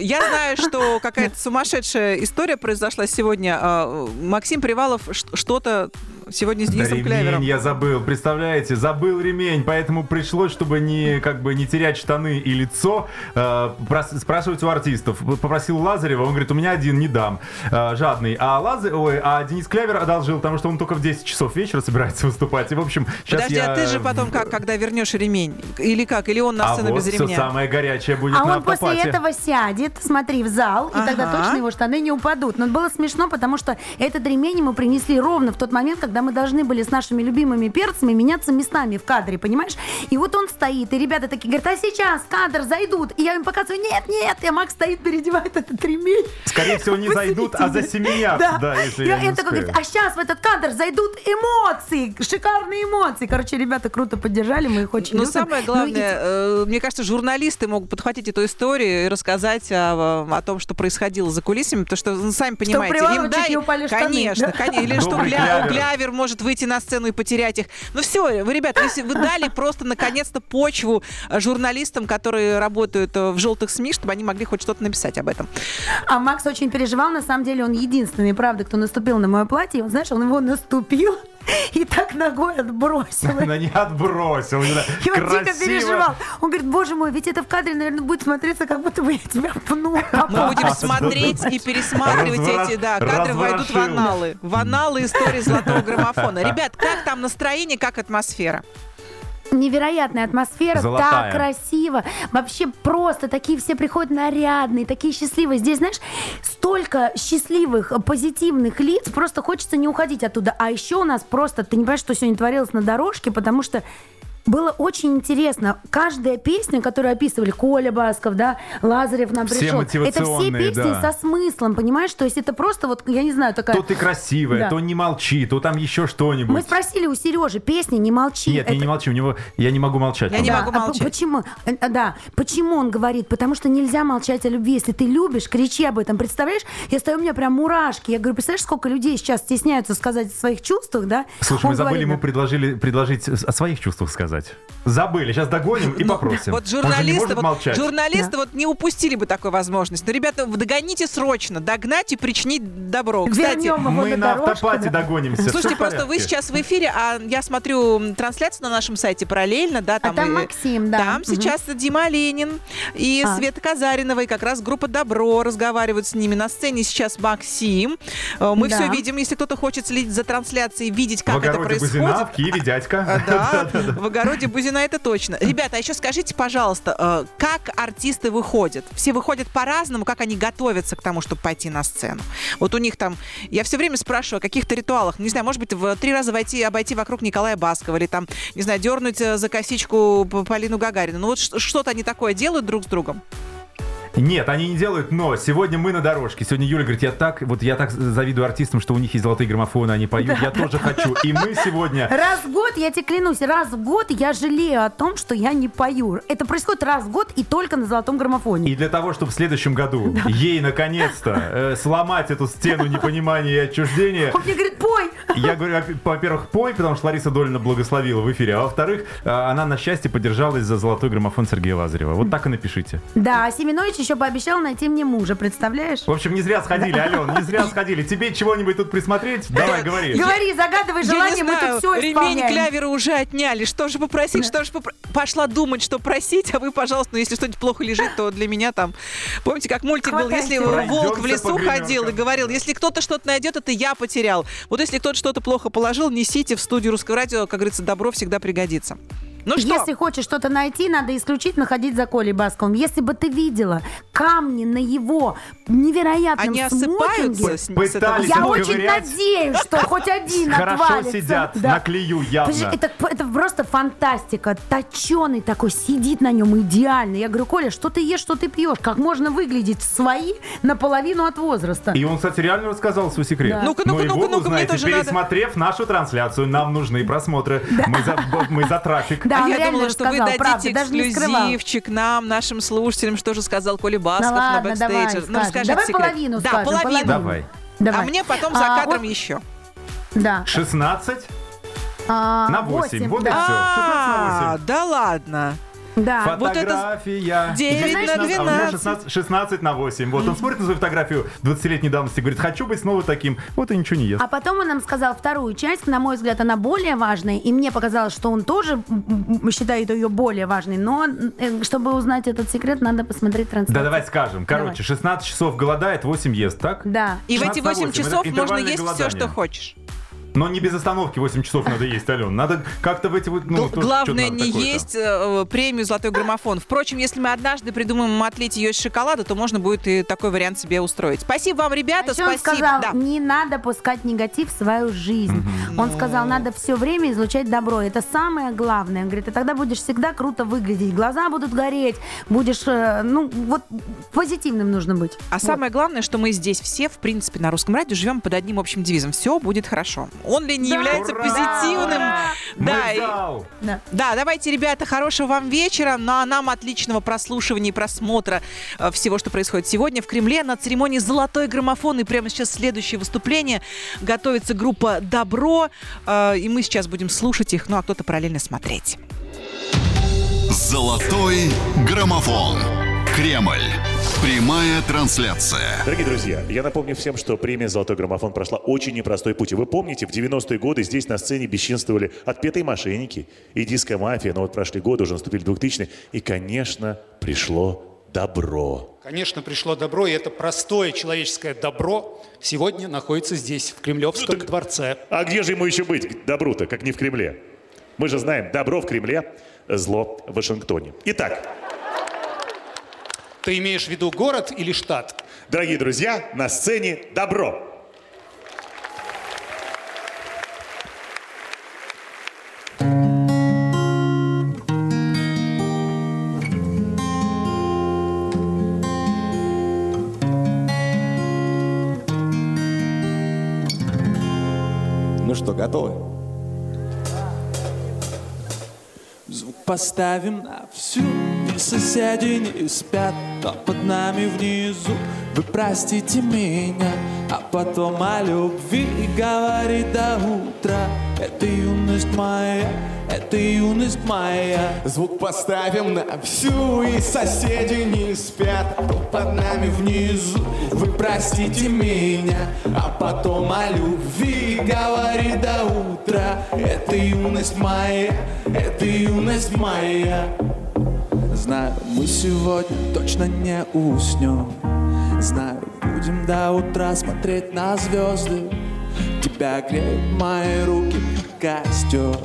Я знаю, что какая-то сумасшедшая история произошла сегодня. А, Максим Привалов ш- что-то сегодня с Да Денисом ремень Клявером. я забыл, представляете, забыл ремень, поэтому пришлось, чтобы не как бы не терять штаны и лицо, э, прос- спрашивать у артистов. Попросил Лазарева, он говорит, у меня один не дам, э, жадный. А Лазар, ой, а Денис Клявер одолжил, потому что он только в 10 часов вечера собирается выступать. И в общем, сейчас Подожди, я... а ты же потом как, когда вернешь ремень? Или как? Или он на А сцену вот без все ремня? самое горячее будет А на он после автопате. этого сядет, смотри, в зал, и тогда Ага. точно его штаны не упадут. Но было смешно, потому что этот ремень ему принесли ровно в тот момент, когда мы должны были с нашими любимыми перцами меняться местами в кадре, понимаешь? И вот он стоит, и ребята такие говорят, а сейчас кадр зайдут. И я им показываю, нет, нет, и Макс стоит, переодевает этот ремень. Скорее всего, не зайдут, а засеменят, Да. да, если И я не он такой говорит, а сейчас в этот кадр зайдут эмоции, шикарные эмоции. Короче, ребята круто поддержали, мы их очень Но любим. самое Ну, и- главное, э, мне кажется, журналисты могут подхватить эту историю и рассказать о, о том, что происходило за кулисами, потому что, ну, сами понимаете, им дай, не упали штаны, конечно, да? конечно, или что Добрый Гля- Глявер может выйти на сцену и потерять их. Ну все, вы, ребята, если вы дали просто наконец-то почву э, журналистам, которые работают э, в желтых СМИ, чтобы они могли хоть что-то написать об этом. А Макс очень переживал, на самом деле он единственный, правда, кто наступил на мое платье. Он, знаешь, он его наступил и так ногой отбросил. Она не отбросил. И он дико переживал. Он говорит, боже мой, ведь это в кадре, наверное, будет смотреться, как будто бы я тебя пнул. Мы будем смотреть и пересматривать эти, да, кадры войдут в аналы. В аналы истории золотого граммофона. Ребят, как там настроение, как атмосфера? Невероятная атмосфера, Золотая. так красиво. Вообще просто такие все приходят нарядные, такие счастливые. Здесь, знаешь, столько счастливых, позитивных лиц, просто хочется не уходить оттуда. А еще у нас просто, ты не понимаешь, что сегодня творилось на дорожке, потому что было очень интересно. Каждая песня, которую описывали Коля Басков, да, Лазарев нам Все пришел. Это все песни да. со смыслом, понимаешь? То есть это просто вот, я не знаю, такая... То ты красивая, Да. то не молчи, то там еще что-нибудь. Мы спросили у Сережи, песня «Не молчи». Нет, я Это- не молчи, у него я не могу молчать. Да, а п- почему? Э, Да, почему он говорит? Потому что нельзя молчать о любви. Если ты любишь, кричи об этом. Представляешь? Я стою, у меня прям мурашки. Я говорю, представляешь, сколько людей сейчас стесняются сказать о своих чувствах, да? Слушай, Он мы забыли говорит, ему предложили, предложить о своих чувствах сказать. Забыли, сейчас догоним и попросим. Вот журналисты, может вот, журналисты вот не упустили бы такой возможности. Но, ребята, догоните срочно, догнать и причинить добро. Кстати, Вернем его Мы на на дорожку, автопате да. догонимся. Слушайте, в просто вы сейчас в эфире, а я смотрю трансляцию на нашем сайте параллельно, да, там, А там и- Максим, да. Там Мгм. сейчас Дима Ленин и А. Света Казаринова, и как раз группа Добро разговаривают с ними. На сцене сейчас Максим. Э, Мы Да. все видим, если кто-то хочет следить за трансляцией, видеть, В как это огороде происходит. Бузина, в Киеве дядька. А, Да, в огороде Бузина это точно. Ребята, а еще скажите, пожалуйста, э, как артисты выходят? Все выходят по-разному, как они готовятся к тому, чтобы пойти на сцену? Вот у них там, я все время спрашиваю о каких-то ритуалах, не знаю, может быть, в три раза войти, обойти вокруг Николая Баскова или там, не знаю, дернуть э, за косичку Полину Гагарину. Ну вот что-то они такое делают друг с другом? Нет, они не делают, но сегодня мы на дорожке. Сегодня Юля говорит, я так, вот я так завидую артистам, что у них есть золотые граммофоны, они поют. Я тоже хочу. И мы сегодня... Раз в год, я тебе клянусь, раз в год я жалею о том, что я не пою. Это происходит раз в год и только на золотом граммофоне. И для того, чтобы в следующем году ей наконец-то э, сломать эту стену непонимания и отчуждения, Он мне говорит, пой! Я говорю, во- во-первых, пой, потому что Лариса Долина благословила в эфире, а во-вторых, э, она на счастье поддержалась за золотой граммофон Сергея Лазарева. Вот так и напишите. Да, а Семенович еще пообещал найти мне мужа, представляешь? В общем, не зря сходили, Ален, не зря сходили. Тебе чего-нибудь тут присмотреть? Давай, говори. Говори, загадывай Я не желание, мы знаю, тут все ремень клявера уже отняли. Что же попросить, что же Пошла думать, что просить, а вы, пожалуйста, ну, если что-нибудь плохо лежит, то для меня там... Помните, как мультик был, если волк в лесу ходил и говорил, если кто-то что-то найдет, это я потерял. Вот если кто-то что-то плохо положил, несите в студию русского радио, как говорится, добро всегда пригодится. Ну что? Если хочешь что-то найти, надо исключительно ходить за Колей Басковым. Если бы ты видела камни на его невероятном Они смокинге, осыпаются с- с этого я очень надеюсь, что хоть один Хорошо отвалится. сидят, Да. на клею явно. Это, это просто фантастика. Точеный такой, сидит на нем идеально. Я говорю, Коля, что ты ешь, что ты пьешь? Как можно выглядеть свои наполовину от возраста? И он, кстати, реально рассказал свой секрет. Да. Ну-ка, ну-ка, его ну-ка, ну-ка, мне тоже надо. пересмотрев нашу трансляцию. Нам нужны просмотры. Мы, за, мы за трафик. Да, а я реально думала, что вы рассказал, дадите правда, эксклюзивчик нам, нашим слушателям, что же сказал Коля Басков Ну на бэкстейдже. давай, ну, скажем. расскажите Давай секрет. половину Да, скажем, половину. Давай. Давай. А мне потом за А, кадром вот- еще. Да. 16 А, на 8. Вот и все. 16 А, на 8. да ладно. Да. Вот это Фотография. девять Девять на а у 12. 16, 16 на 8. Вот он смотрит на свою фотографию 20-летней давности, говорит, хочу быть снова таким. Вот и ничего не ест. А потом он нам сказал вторую часть, на мой взгляд, она более важная, и мне показалось, что он тоже считает ее более важной, но э, чтобы узнать этот секрет, надо посмотреть трансляцию. Да давай скажем. Короче, Давай. 16 часов голодает, 8 ест, так? Да. И в 16 эти на 8 8. часов можно есть все, что хочешь. Но не без остановки 8 часов надо есть, Ален. Надо как-то в эти вот... Ну, что- Главное не есть э, премию «Золотой граммофон». Впрочем, если мы однажды придумаем отлить ее из шоколада, то можно будет и такой вариант себе устроить. Спасибо вам, ребята, А Еще он спасибо. сказал, Да. не надо пускать негатив в свою жизнь. Он сказал, надо все время излучать добро. Это самое главное. Он говорит, и тогда будешь всегда круто выглядеть. Глаза будут гореть. Будешь, э, ну, вот позитивным нужно быть. А самое главное, что мы здесь все, в принципе, на русском радио живем под одним общим девизом. Все будет хорошо. Он ли не Да. является Ура! позитивным? Мы Да, и-. Да. Да, давайте, ребята, хорошего вам вечера. Ну а нам отличного прослушивания и просмотра э, всего, что происходит сегодня в Кремле на церемонии «Золотой граммофон». И прямо сейчас следующее выступление. Готовится группа «Добро». э, И мы сейчас будем слушать их, ну а кто-то параллельно смотреть. Золотой граммофон. Кремль. Прямая трансляция. Дорогие друзья, я напомню всем, что премия «Золотой граммофон» прошла очень непростой путь. Вы помните, в 90-е годы здесь на сцене бесчинствовали отпетые мошенники и диско-мафия. Но вот прошли годы, уже наступили 2000-е. И, конечно, пришло добро. Конечно, пришло добро, и это простое человеческое добро сегодня находится здесь, в Кремлевском дворце. А где же ему еще быть, добру-то, как не в Кремле? Мы же знаем, добро в Кремле, зло в Вашингтоне. Итак, Ты имеешь в виду город или штат? дорогие друзья, на сцене добро. Ну что, готовы? Звук поставим на всю И соседи не спят Но под нами внизу Вы простите меня А потом о любви говорит до утра Это юность моя Это юность моя Звук поставим на всю, и соседи не спят. Под нами внизу, вы простите меня, а потом о любви говори до утра. Это юность моя, это юность моя. Знаю, мы сегодня точно не уснем. Знаю, будем до утра смотреть на звезды. Тебя греют мои руки, костер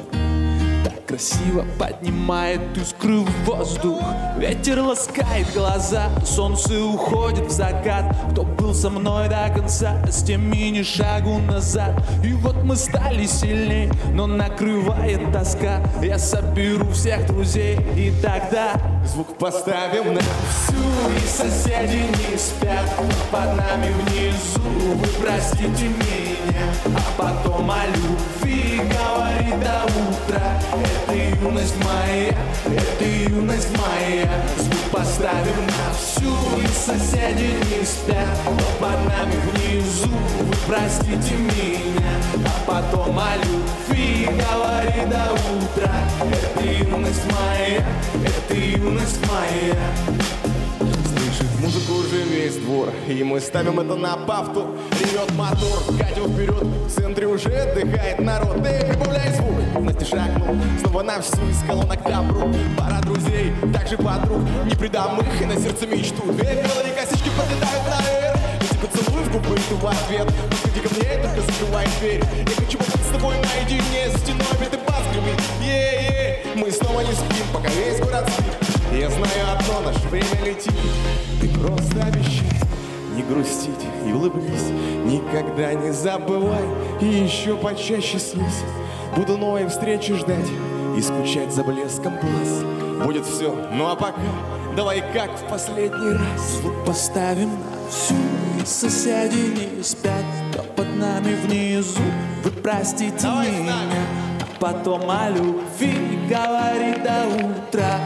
красиво поднимает искры в воздух. Ветер ласкает глаза, солнце уходит в закат. Кто был со мной до конца, с теми ни шагу назад. И вот мы стали сильней, но накрывает тоска. Я соберу всех друзей и тогда Звук поставим на всю, и соседи не спят. Под нами внизу, вы простите меня, а потом о любви говори до утра. Это юность моя, это юность моя. Звук поставим на всю И соседи не спят, но под нами внизу Вы простите меня, а потом о любви Говори до утра Это юность моя, это юность моя Слышит музыку уже весь двор И мы ставим это на пафту. Ревет мотор, катим вперед. В центре уже отдыхает народ. Эй, прибавляй звук, Настя шагнул Снова на всю из колонок добру. Пара друзей, также подруг. Их и на сердце мечту. Две белые косички подлетают наверх Эти поцелуи в губы и в ответ. Подходи ко мне, только закрывай дверь. Я хочу побыть с тобой наедине За стеной биты бас гремит мы снова не спим, пока весь город спит я знаю одно, наше время летит. Ты просто обещай не грустить и улыбнись. Никогда не забывай и еще почаще снись Буду новой встречи ждать и скучать за блеском глаз. Будет все, ну а пока давай как в последний раз. Звук поставим на всю И соседи не спят То под нами внизу. Вы простите меня. А потом о любви Говори до утра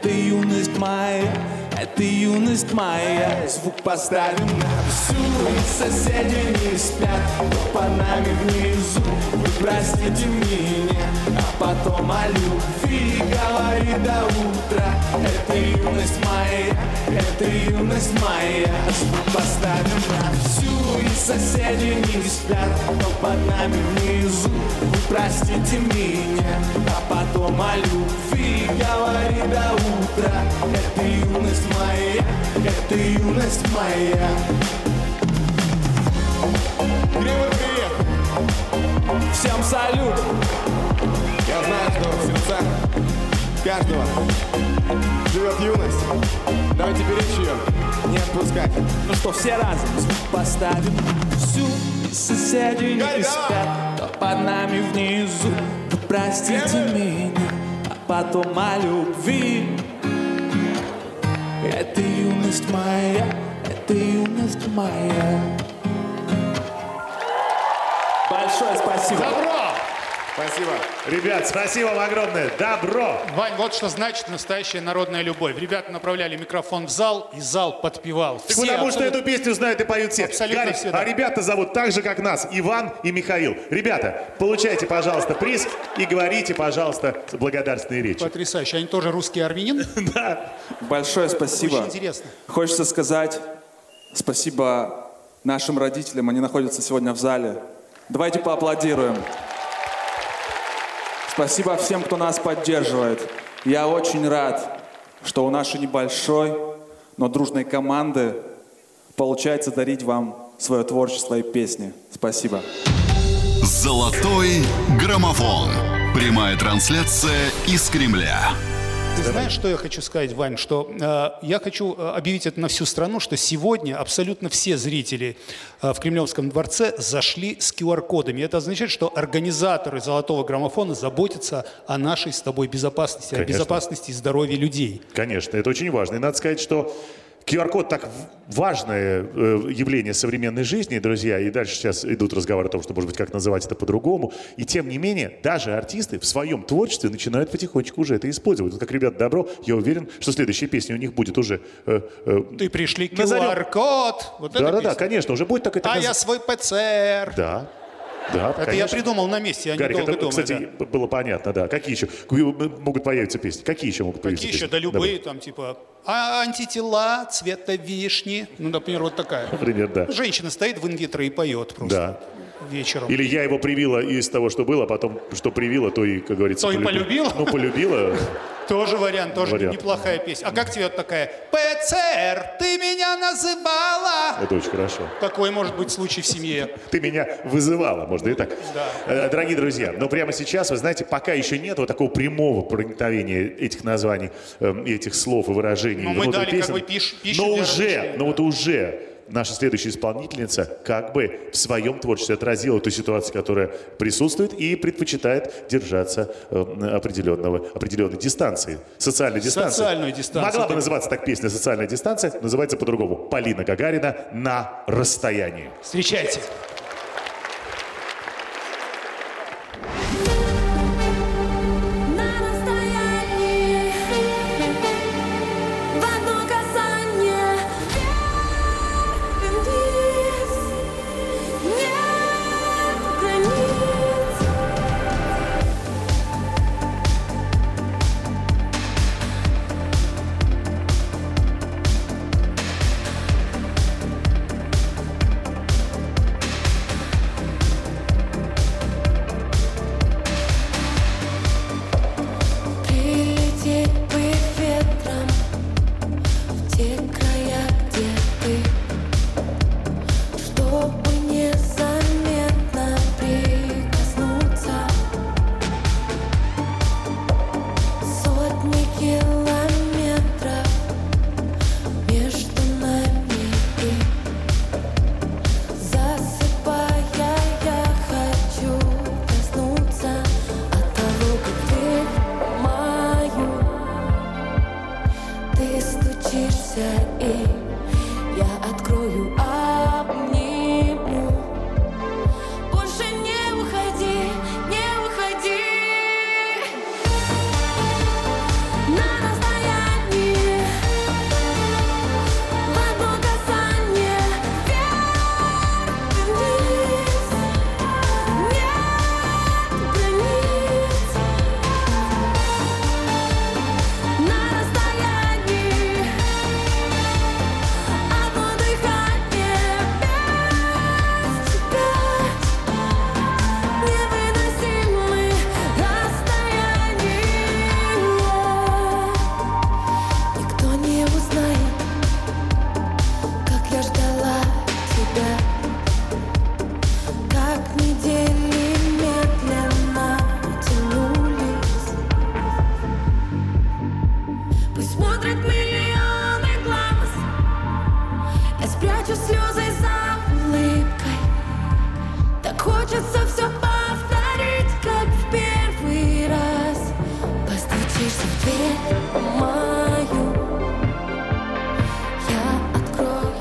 Это юность моя это юность моя. Звук поставим на всю соседи не спят под нами внизу. Вы простите меня А потом о любви Говори до утра. Это юность моя Это юность моя. Звук поставим на всю И соседи не спят То под нами внизу. Вы простите меня А потом о любви Говори до утра. Это юность моя Это юность моя Кривой привет! Всем салют! Я знаю, что в сердцах каждого живет юность. Давайте беречь ее, не отпускать. Ну что, все разом звук поставим всю соседи не спят То под нами внизу Вы простите меня А потом о любви Это юность моя Это юность моя Большое спасибо. Добро! Спасибо. Ребят, спасибо вам огромное. Добро! Вань, вот что значит настоящая народная любовь. Ребята направляли микрофон в зал, и зал подпевал. Так потому что эту песню знают и поют все. Абсолютно Гарик, все, да. А ребята зовут так же, как нас, Иван и Михаил. Ребята, получайте, пожалуйста, приз и говорите, пожалуйста, благодарственные речи. Потрясающе. Они тоже русский армянин? Да. Большое спасибо. Очень интересно. Хочется сказать спасибо нашим родителям. Они находятся сегодня в зале. Давайте поаплодируем. Спасибо всем, кто нас поддерживает. Я очень рад, что у нашей небольшой, но дружной команды получается дарить вам свое творчество и песни. Спасибо. Золотой граммофон. Прямая трансляция из Кремля. Ты знаешь, что я хочу сказать, Вань? Что э, я хочу э, объявить это на всю страну, что сегодня абсолютно все зрители э, в Кремлевском дворце зашли с QR-кодами. Это означает, что организаторы «Золотого граммофона» заботятся о нашей с тобой безопасности, о Конечно. безопасности и здоровье людей. Конечно, это очень важно. И надо сказать, что QR-код так важное э, явление современной жизни, друзья, и дальше сейчас идут разговоры о том, что, может быть, как называть это по-другому. И тем не менее, даже артисты в своем творчестве начинают потихонечку уже это использовать. Вот как ребят добро, я уверен, что следующая песня у них будет уже... э, э, Ты пришли. QR-код. Вот Да-да-да, конечно, уже будет такой... А я свой ПЦР. Да. Да, Это я придумал на месте, я Гарик, недолго это, думаю. кстати, да. было понятно, да. Какие еще могут появиться песни? Какие еще могут появиться Какие еще? песни? Да любые, там, типа, а антитела цвета вишни. Ну, например, вот такая. Например, да. Женщина стоит в инвитро и поет просто Да. Вечером. Или я его привила из того, что было, а потом, что привила, то и, как говорится, То и полюбила? Ну, полюбила. Тоже вариант, тоже Вариант. неплохая песня. А как тебе такая? ПЦР, ты меня называла. Это очень хорошо. Такой может быть случай в семье. Ты меня вызывала, можно и так. Да. Э, Дорогие друзья, но прямо сейчас, вы знаете, пока еще нет вот такого прямого проникновения этих названий, эм, этих слов и выражений. Ну, мы дали как бы пищу Но уже, но вот уже наша следующая исполнительница как бы в своем творчестве отразила ту ситуацию, которая присутствует и предпочитает держаться э, определенного, определенной дистанции, социальной дистанции. Социальную дистанцию. Могла бы называться так песня «Социальная дистанция», называется по-другому. Полина Гагарина «На расстоянии». Встречайте. В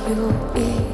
открою и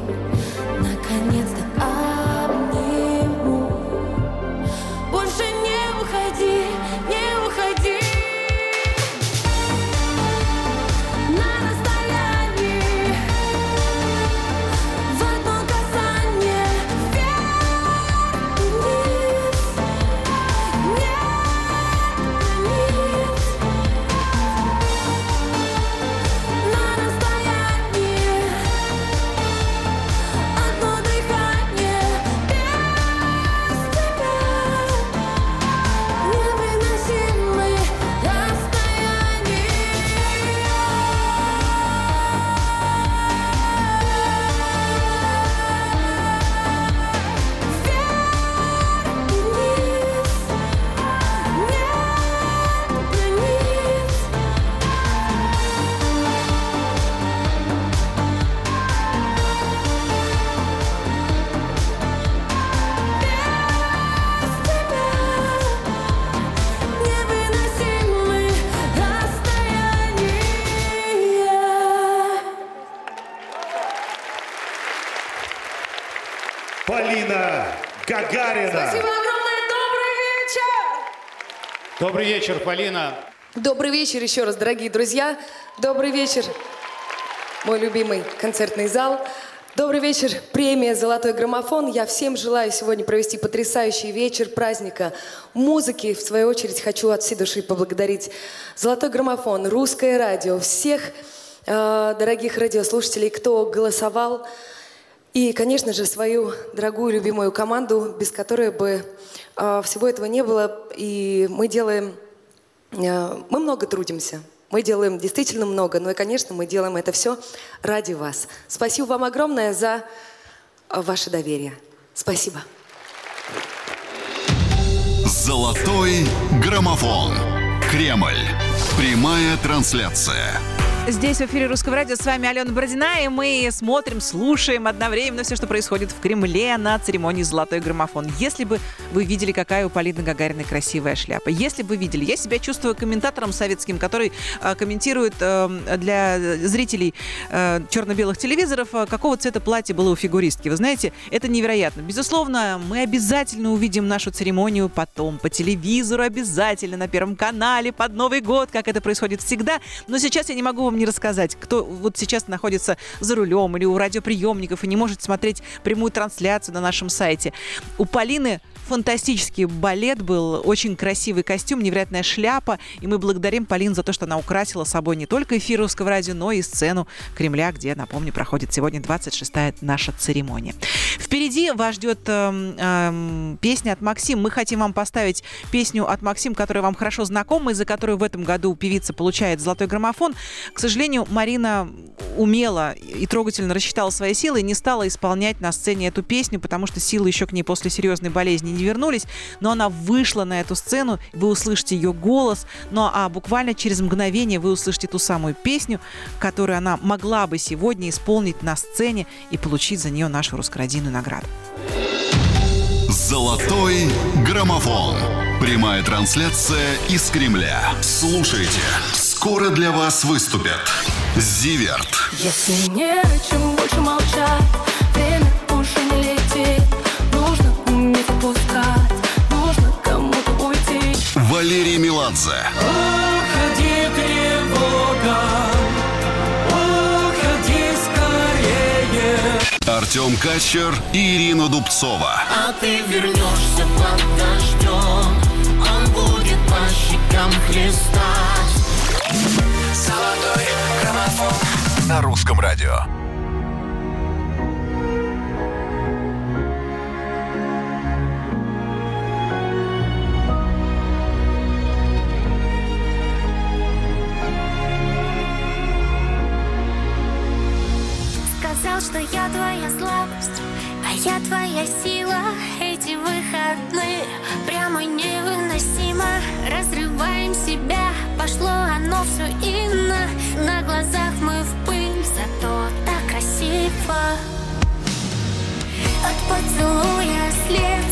Добрый вечер, Полина. Добрый вечер еще раз, дорогие друзья. Добрый вечер, мой любимый концертный зал. Добрый вечер, премия «Золотой граммофон». Я всем желаю сегодня провести потрясающий вечер праздника музыки. В свою очередь хочу от всей души поблагодарить «Золотой граммофон», «Русское радио», всех э, дорогих радиослушателей, кто голосовал. И, конечно же, свою дорогую, любимую команду, без которой бы э, всего этого не было. И мы делаем Э, Мы много трудимся. Мы делаем действительно много. Ну и, конечно, мы делаем это все ради вас. Спасибо вам огромное за ваше доверие. Спасибо. Золотой граммофон. Кремль. Прямая трансляция. Здесь в эфире Русского радио с вами Алена Бородина, и мы смотрим, слушаем одновременно все, что происходит в Кремле на церемонии «Золотой граммофон». Если бы вы видели, какая у Полины Гагариной красивая шляпа, если бы видели, я себя чувствую комментатором советским, который э, комментирует э, для зрителей э, черно-белых телевизоров, э, какого цвета платье было у фигуристки. Вы знаете, это невероятно. Безусловно, мы обязательно увидим нашу церемонию потом по телевизору, обязательно на Первом канале под Новый год, как это происходит всегда. Но сейчас я не могу вам не рассказать, кто вот сейчас находится за рулем или у радиоприемников и не может смотреть прямую трансляцию на нашем сайте. У Полины фантастический балет был, очень красивый костюм, невероятная шляпа. И мы благодарим Полину за то, что она украсила собой не только эфир русского радио, но и сцену Кремля, где, напомню, проходит сегодня 26-я наша церемония. Впереди вас ждет эм, эм, песня от Максим. Мы хотим вам поставить песню от Максим, которая вам хорошо знакома, и за которую в этом году певица получает золотой граммофон. К сожалению, Марина умело и трогательно рассчитала свои силы и не стала исполнять на сцене эту песню, потому что силы еще к ней после серьезной болезни не вернулись. Но она вышла на эту сцену, вы услышите ее голос, ну а буквально через мгновение вы услышите ту самую песню, которую она могла бы сегодня исполнить на сцене и получить за нее нашу русскородинную награду. Золотой граммофон. Прямая трансляция из Кремля. Слушайте скоро. для вас выступят Зиверт, Если не о чем больше молчать, время уже не летит. Нужно уметь отпускать, нужно кому-то уйти. Валерий Меладзе, Уходи, тревога, уходи скорее. Артем Качер и Ирина Дубцова. А ты вернешься под дождем, он будет по щекам хлестать. Золотой граммофон на русском радио. Сказал, что я твоя слабость, а я твоя сила. Эти выходные прямо невыносимо. Разрываем себя, пошло оно все ино. На глазах мы в пыль, зато так красиво. От поцелуя след,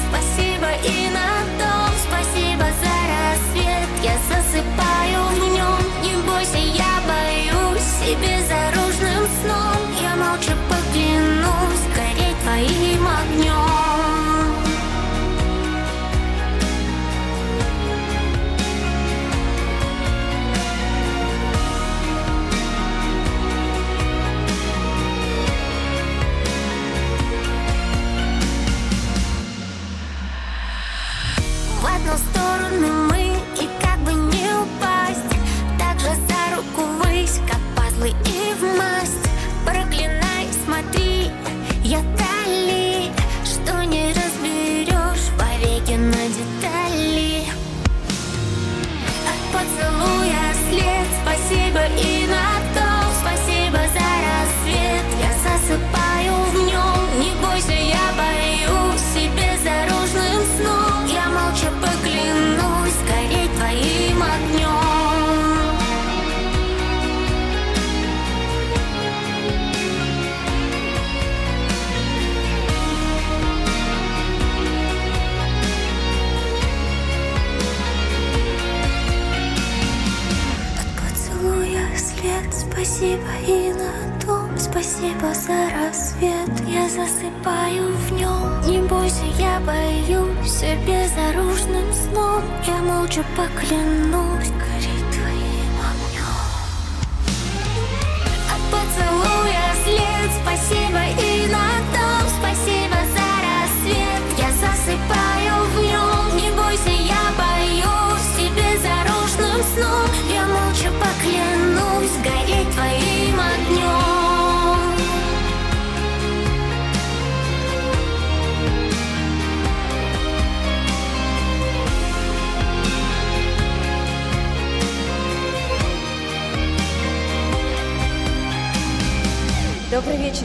бойся, я боюсь себе заружным сном. Я молча поклянусь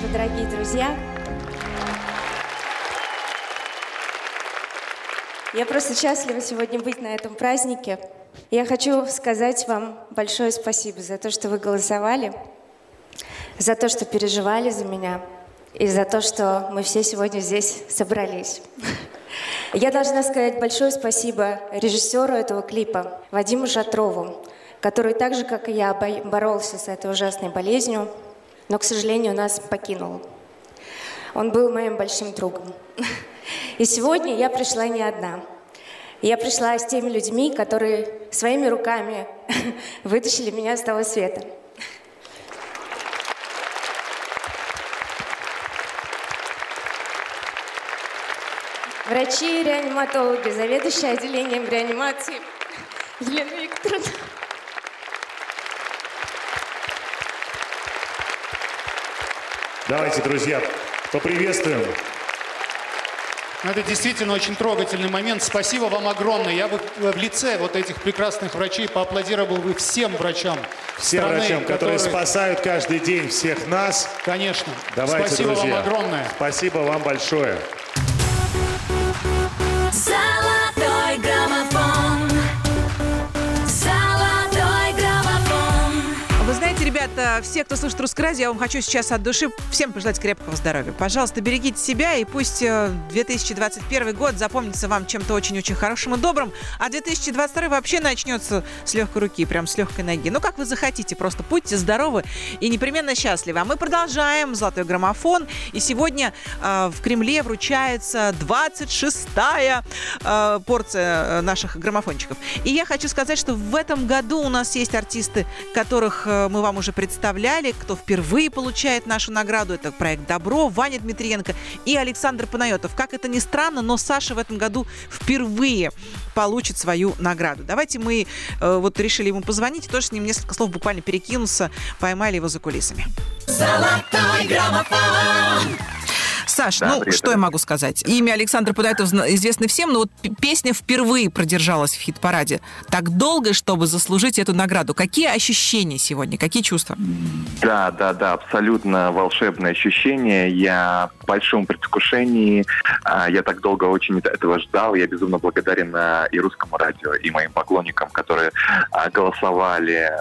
вечер, дорогие друзья. Я просто счастлива сегодня быть на этом празднике. Я хочу сказать вам большое спасибо за то, что вы голосовали, за то, что переживали за меня и за то, что мы все сегодня здесь собрались. Я должна сказать большое спасибо режиссеру этого клипа Вадиму Шатрову, который так же, как и я, бо- боролся с этой ужасной болезнью, но, к сожалению, нас покинул. Он был моим большим другом. И сегодня я пришла не одна. Я пришла с теми людьми, которые своими руками вытащили меня с того света. Врачи, реаниматологи, заведующая отделением реанимации Елена Викторовна. Давайте, друзья, поприветствуем. Ну, Это действительно очень трогательный момент. Спасибо вам огромное. Я бы в лице вот этих прекрасных врачей поаплодировал бы всем врачам Всем страны, врачам, которые спасают каждый день всех нас. Конечно. Давайте, Спасибо друзья. вам огромное. Спасибо вам большое. Ребята, все, кто слушает русское радио, я вам хочу сейчас от души всем пожелать крепкого здоровья. Пожалуйста, берегите себя, и пусть э, 2021 год запомнится вам чем-то очень-очень хорошим и добрым, а 2022 вообще начнется с легкой руки, прям с легкой ноги. Ну, как вы захотите, просто будьте здоровы и непременно счастливы. А мы продолжаем «Золотой граммофон», и сегодня э, в Кремле вручается 26-я э, порция э, наших граммофончиков. И я хочу сказать, что в этом году у нас есть артисты, которых э, мы вам уже представляли, кто впервые получает нашу награду. Это проект «Добро», Ваня Дмитриенко и Александр Панайотов. Как это ни странно, но Саша в этом году впервые получит свою награду. Давайте мы э, вот решили ему позвонить и тоже с ним несколько слов буквально перекинуться, поймали его за кулисами. Золотой граммофон. Саш, Да, ну привет, что я могу сказать? Имя Александра Пудайтов зна- известно всем, но вот песня впервые продержалась в хит-параде так долго, чтобы заслужить эту награду. Какие ощущения сегодня? Какие чувства? Да, да, да, абсолютно волшебное ощущение. Я в большом предвкушении. А, Я так долго очень этого ждал. Я безумно благодарен а, и русскому радио, и моим поклонникам, которые а, голосовали,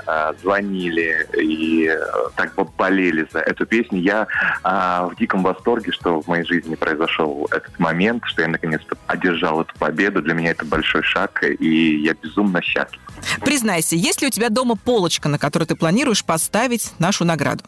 звонили и э, так болели за эту песню. Я в диком восторге, что в моей жизни произошел этот момент, что я наконец-то одержал эту победу. Для меня это большой шаг, и я безумно счастлив. Признайся, есть ли у тебя дома полочка, на которой ты планируешь поставить нашу награду?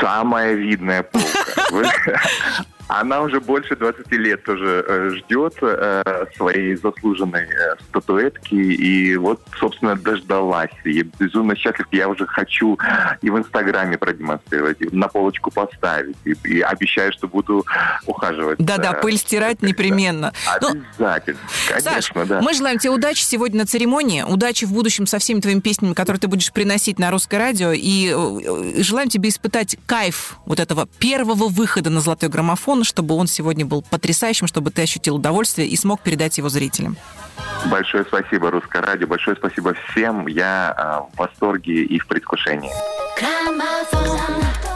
Самая видная полка. Она уже больше 20 лет тоже э, ждет э, своей заслуженной э, статуэтки. И вот, собственно, дождалась. Я безумно счастлив. Я уже хочу и в Инстаграме продемонстрировать, и на полочку поставить. И, и обещаю, что буду ухаживать. Да-да, э, пыль стирать непременно. Ну, Обязательно. Конечно, Саш, да. мы желаем тебе удачи сегодня на церемонии, удачи в будущем со всеми твоими песнями, которые ты будешь приносить на русское радио, и э, желаем тебе испытать кайф вот этого первого выхода на золотой граммофон, чтобы он сегодня был потрясающим, чтобы ты ощутил удовольствие и смог передать его зрителям. Большое спасибо, Русское радио. Большое спасибо всем. Я э, в восторге и в предвкушении. Граммофон.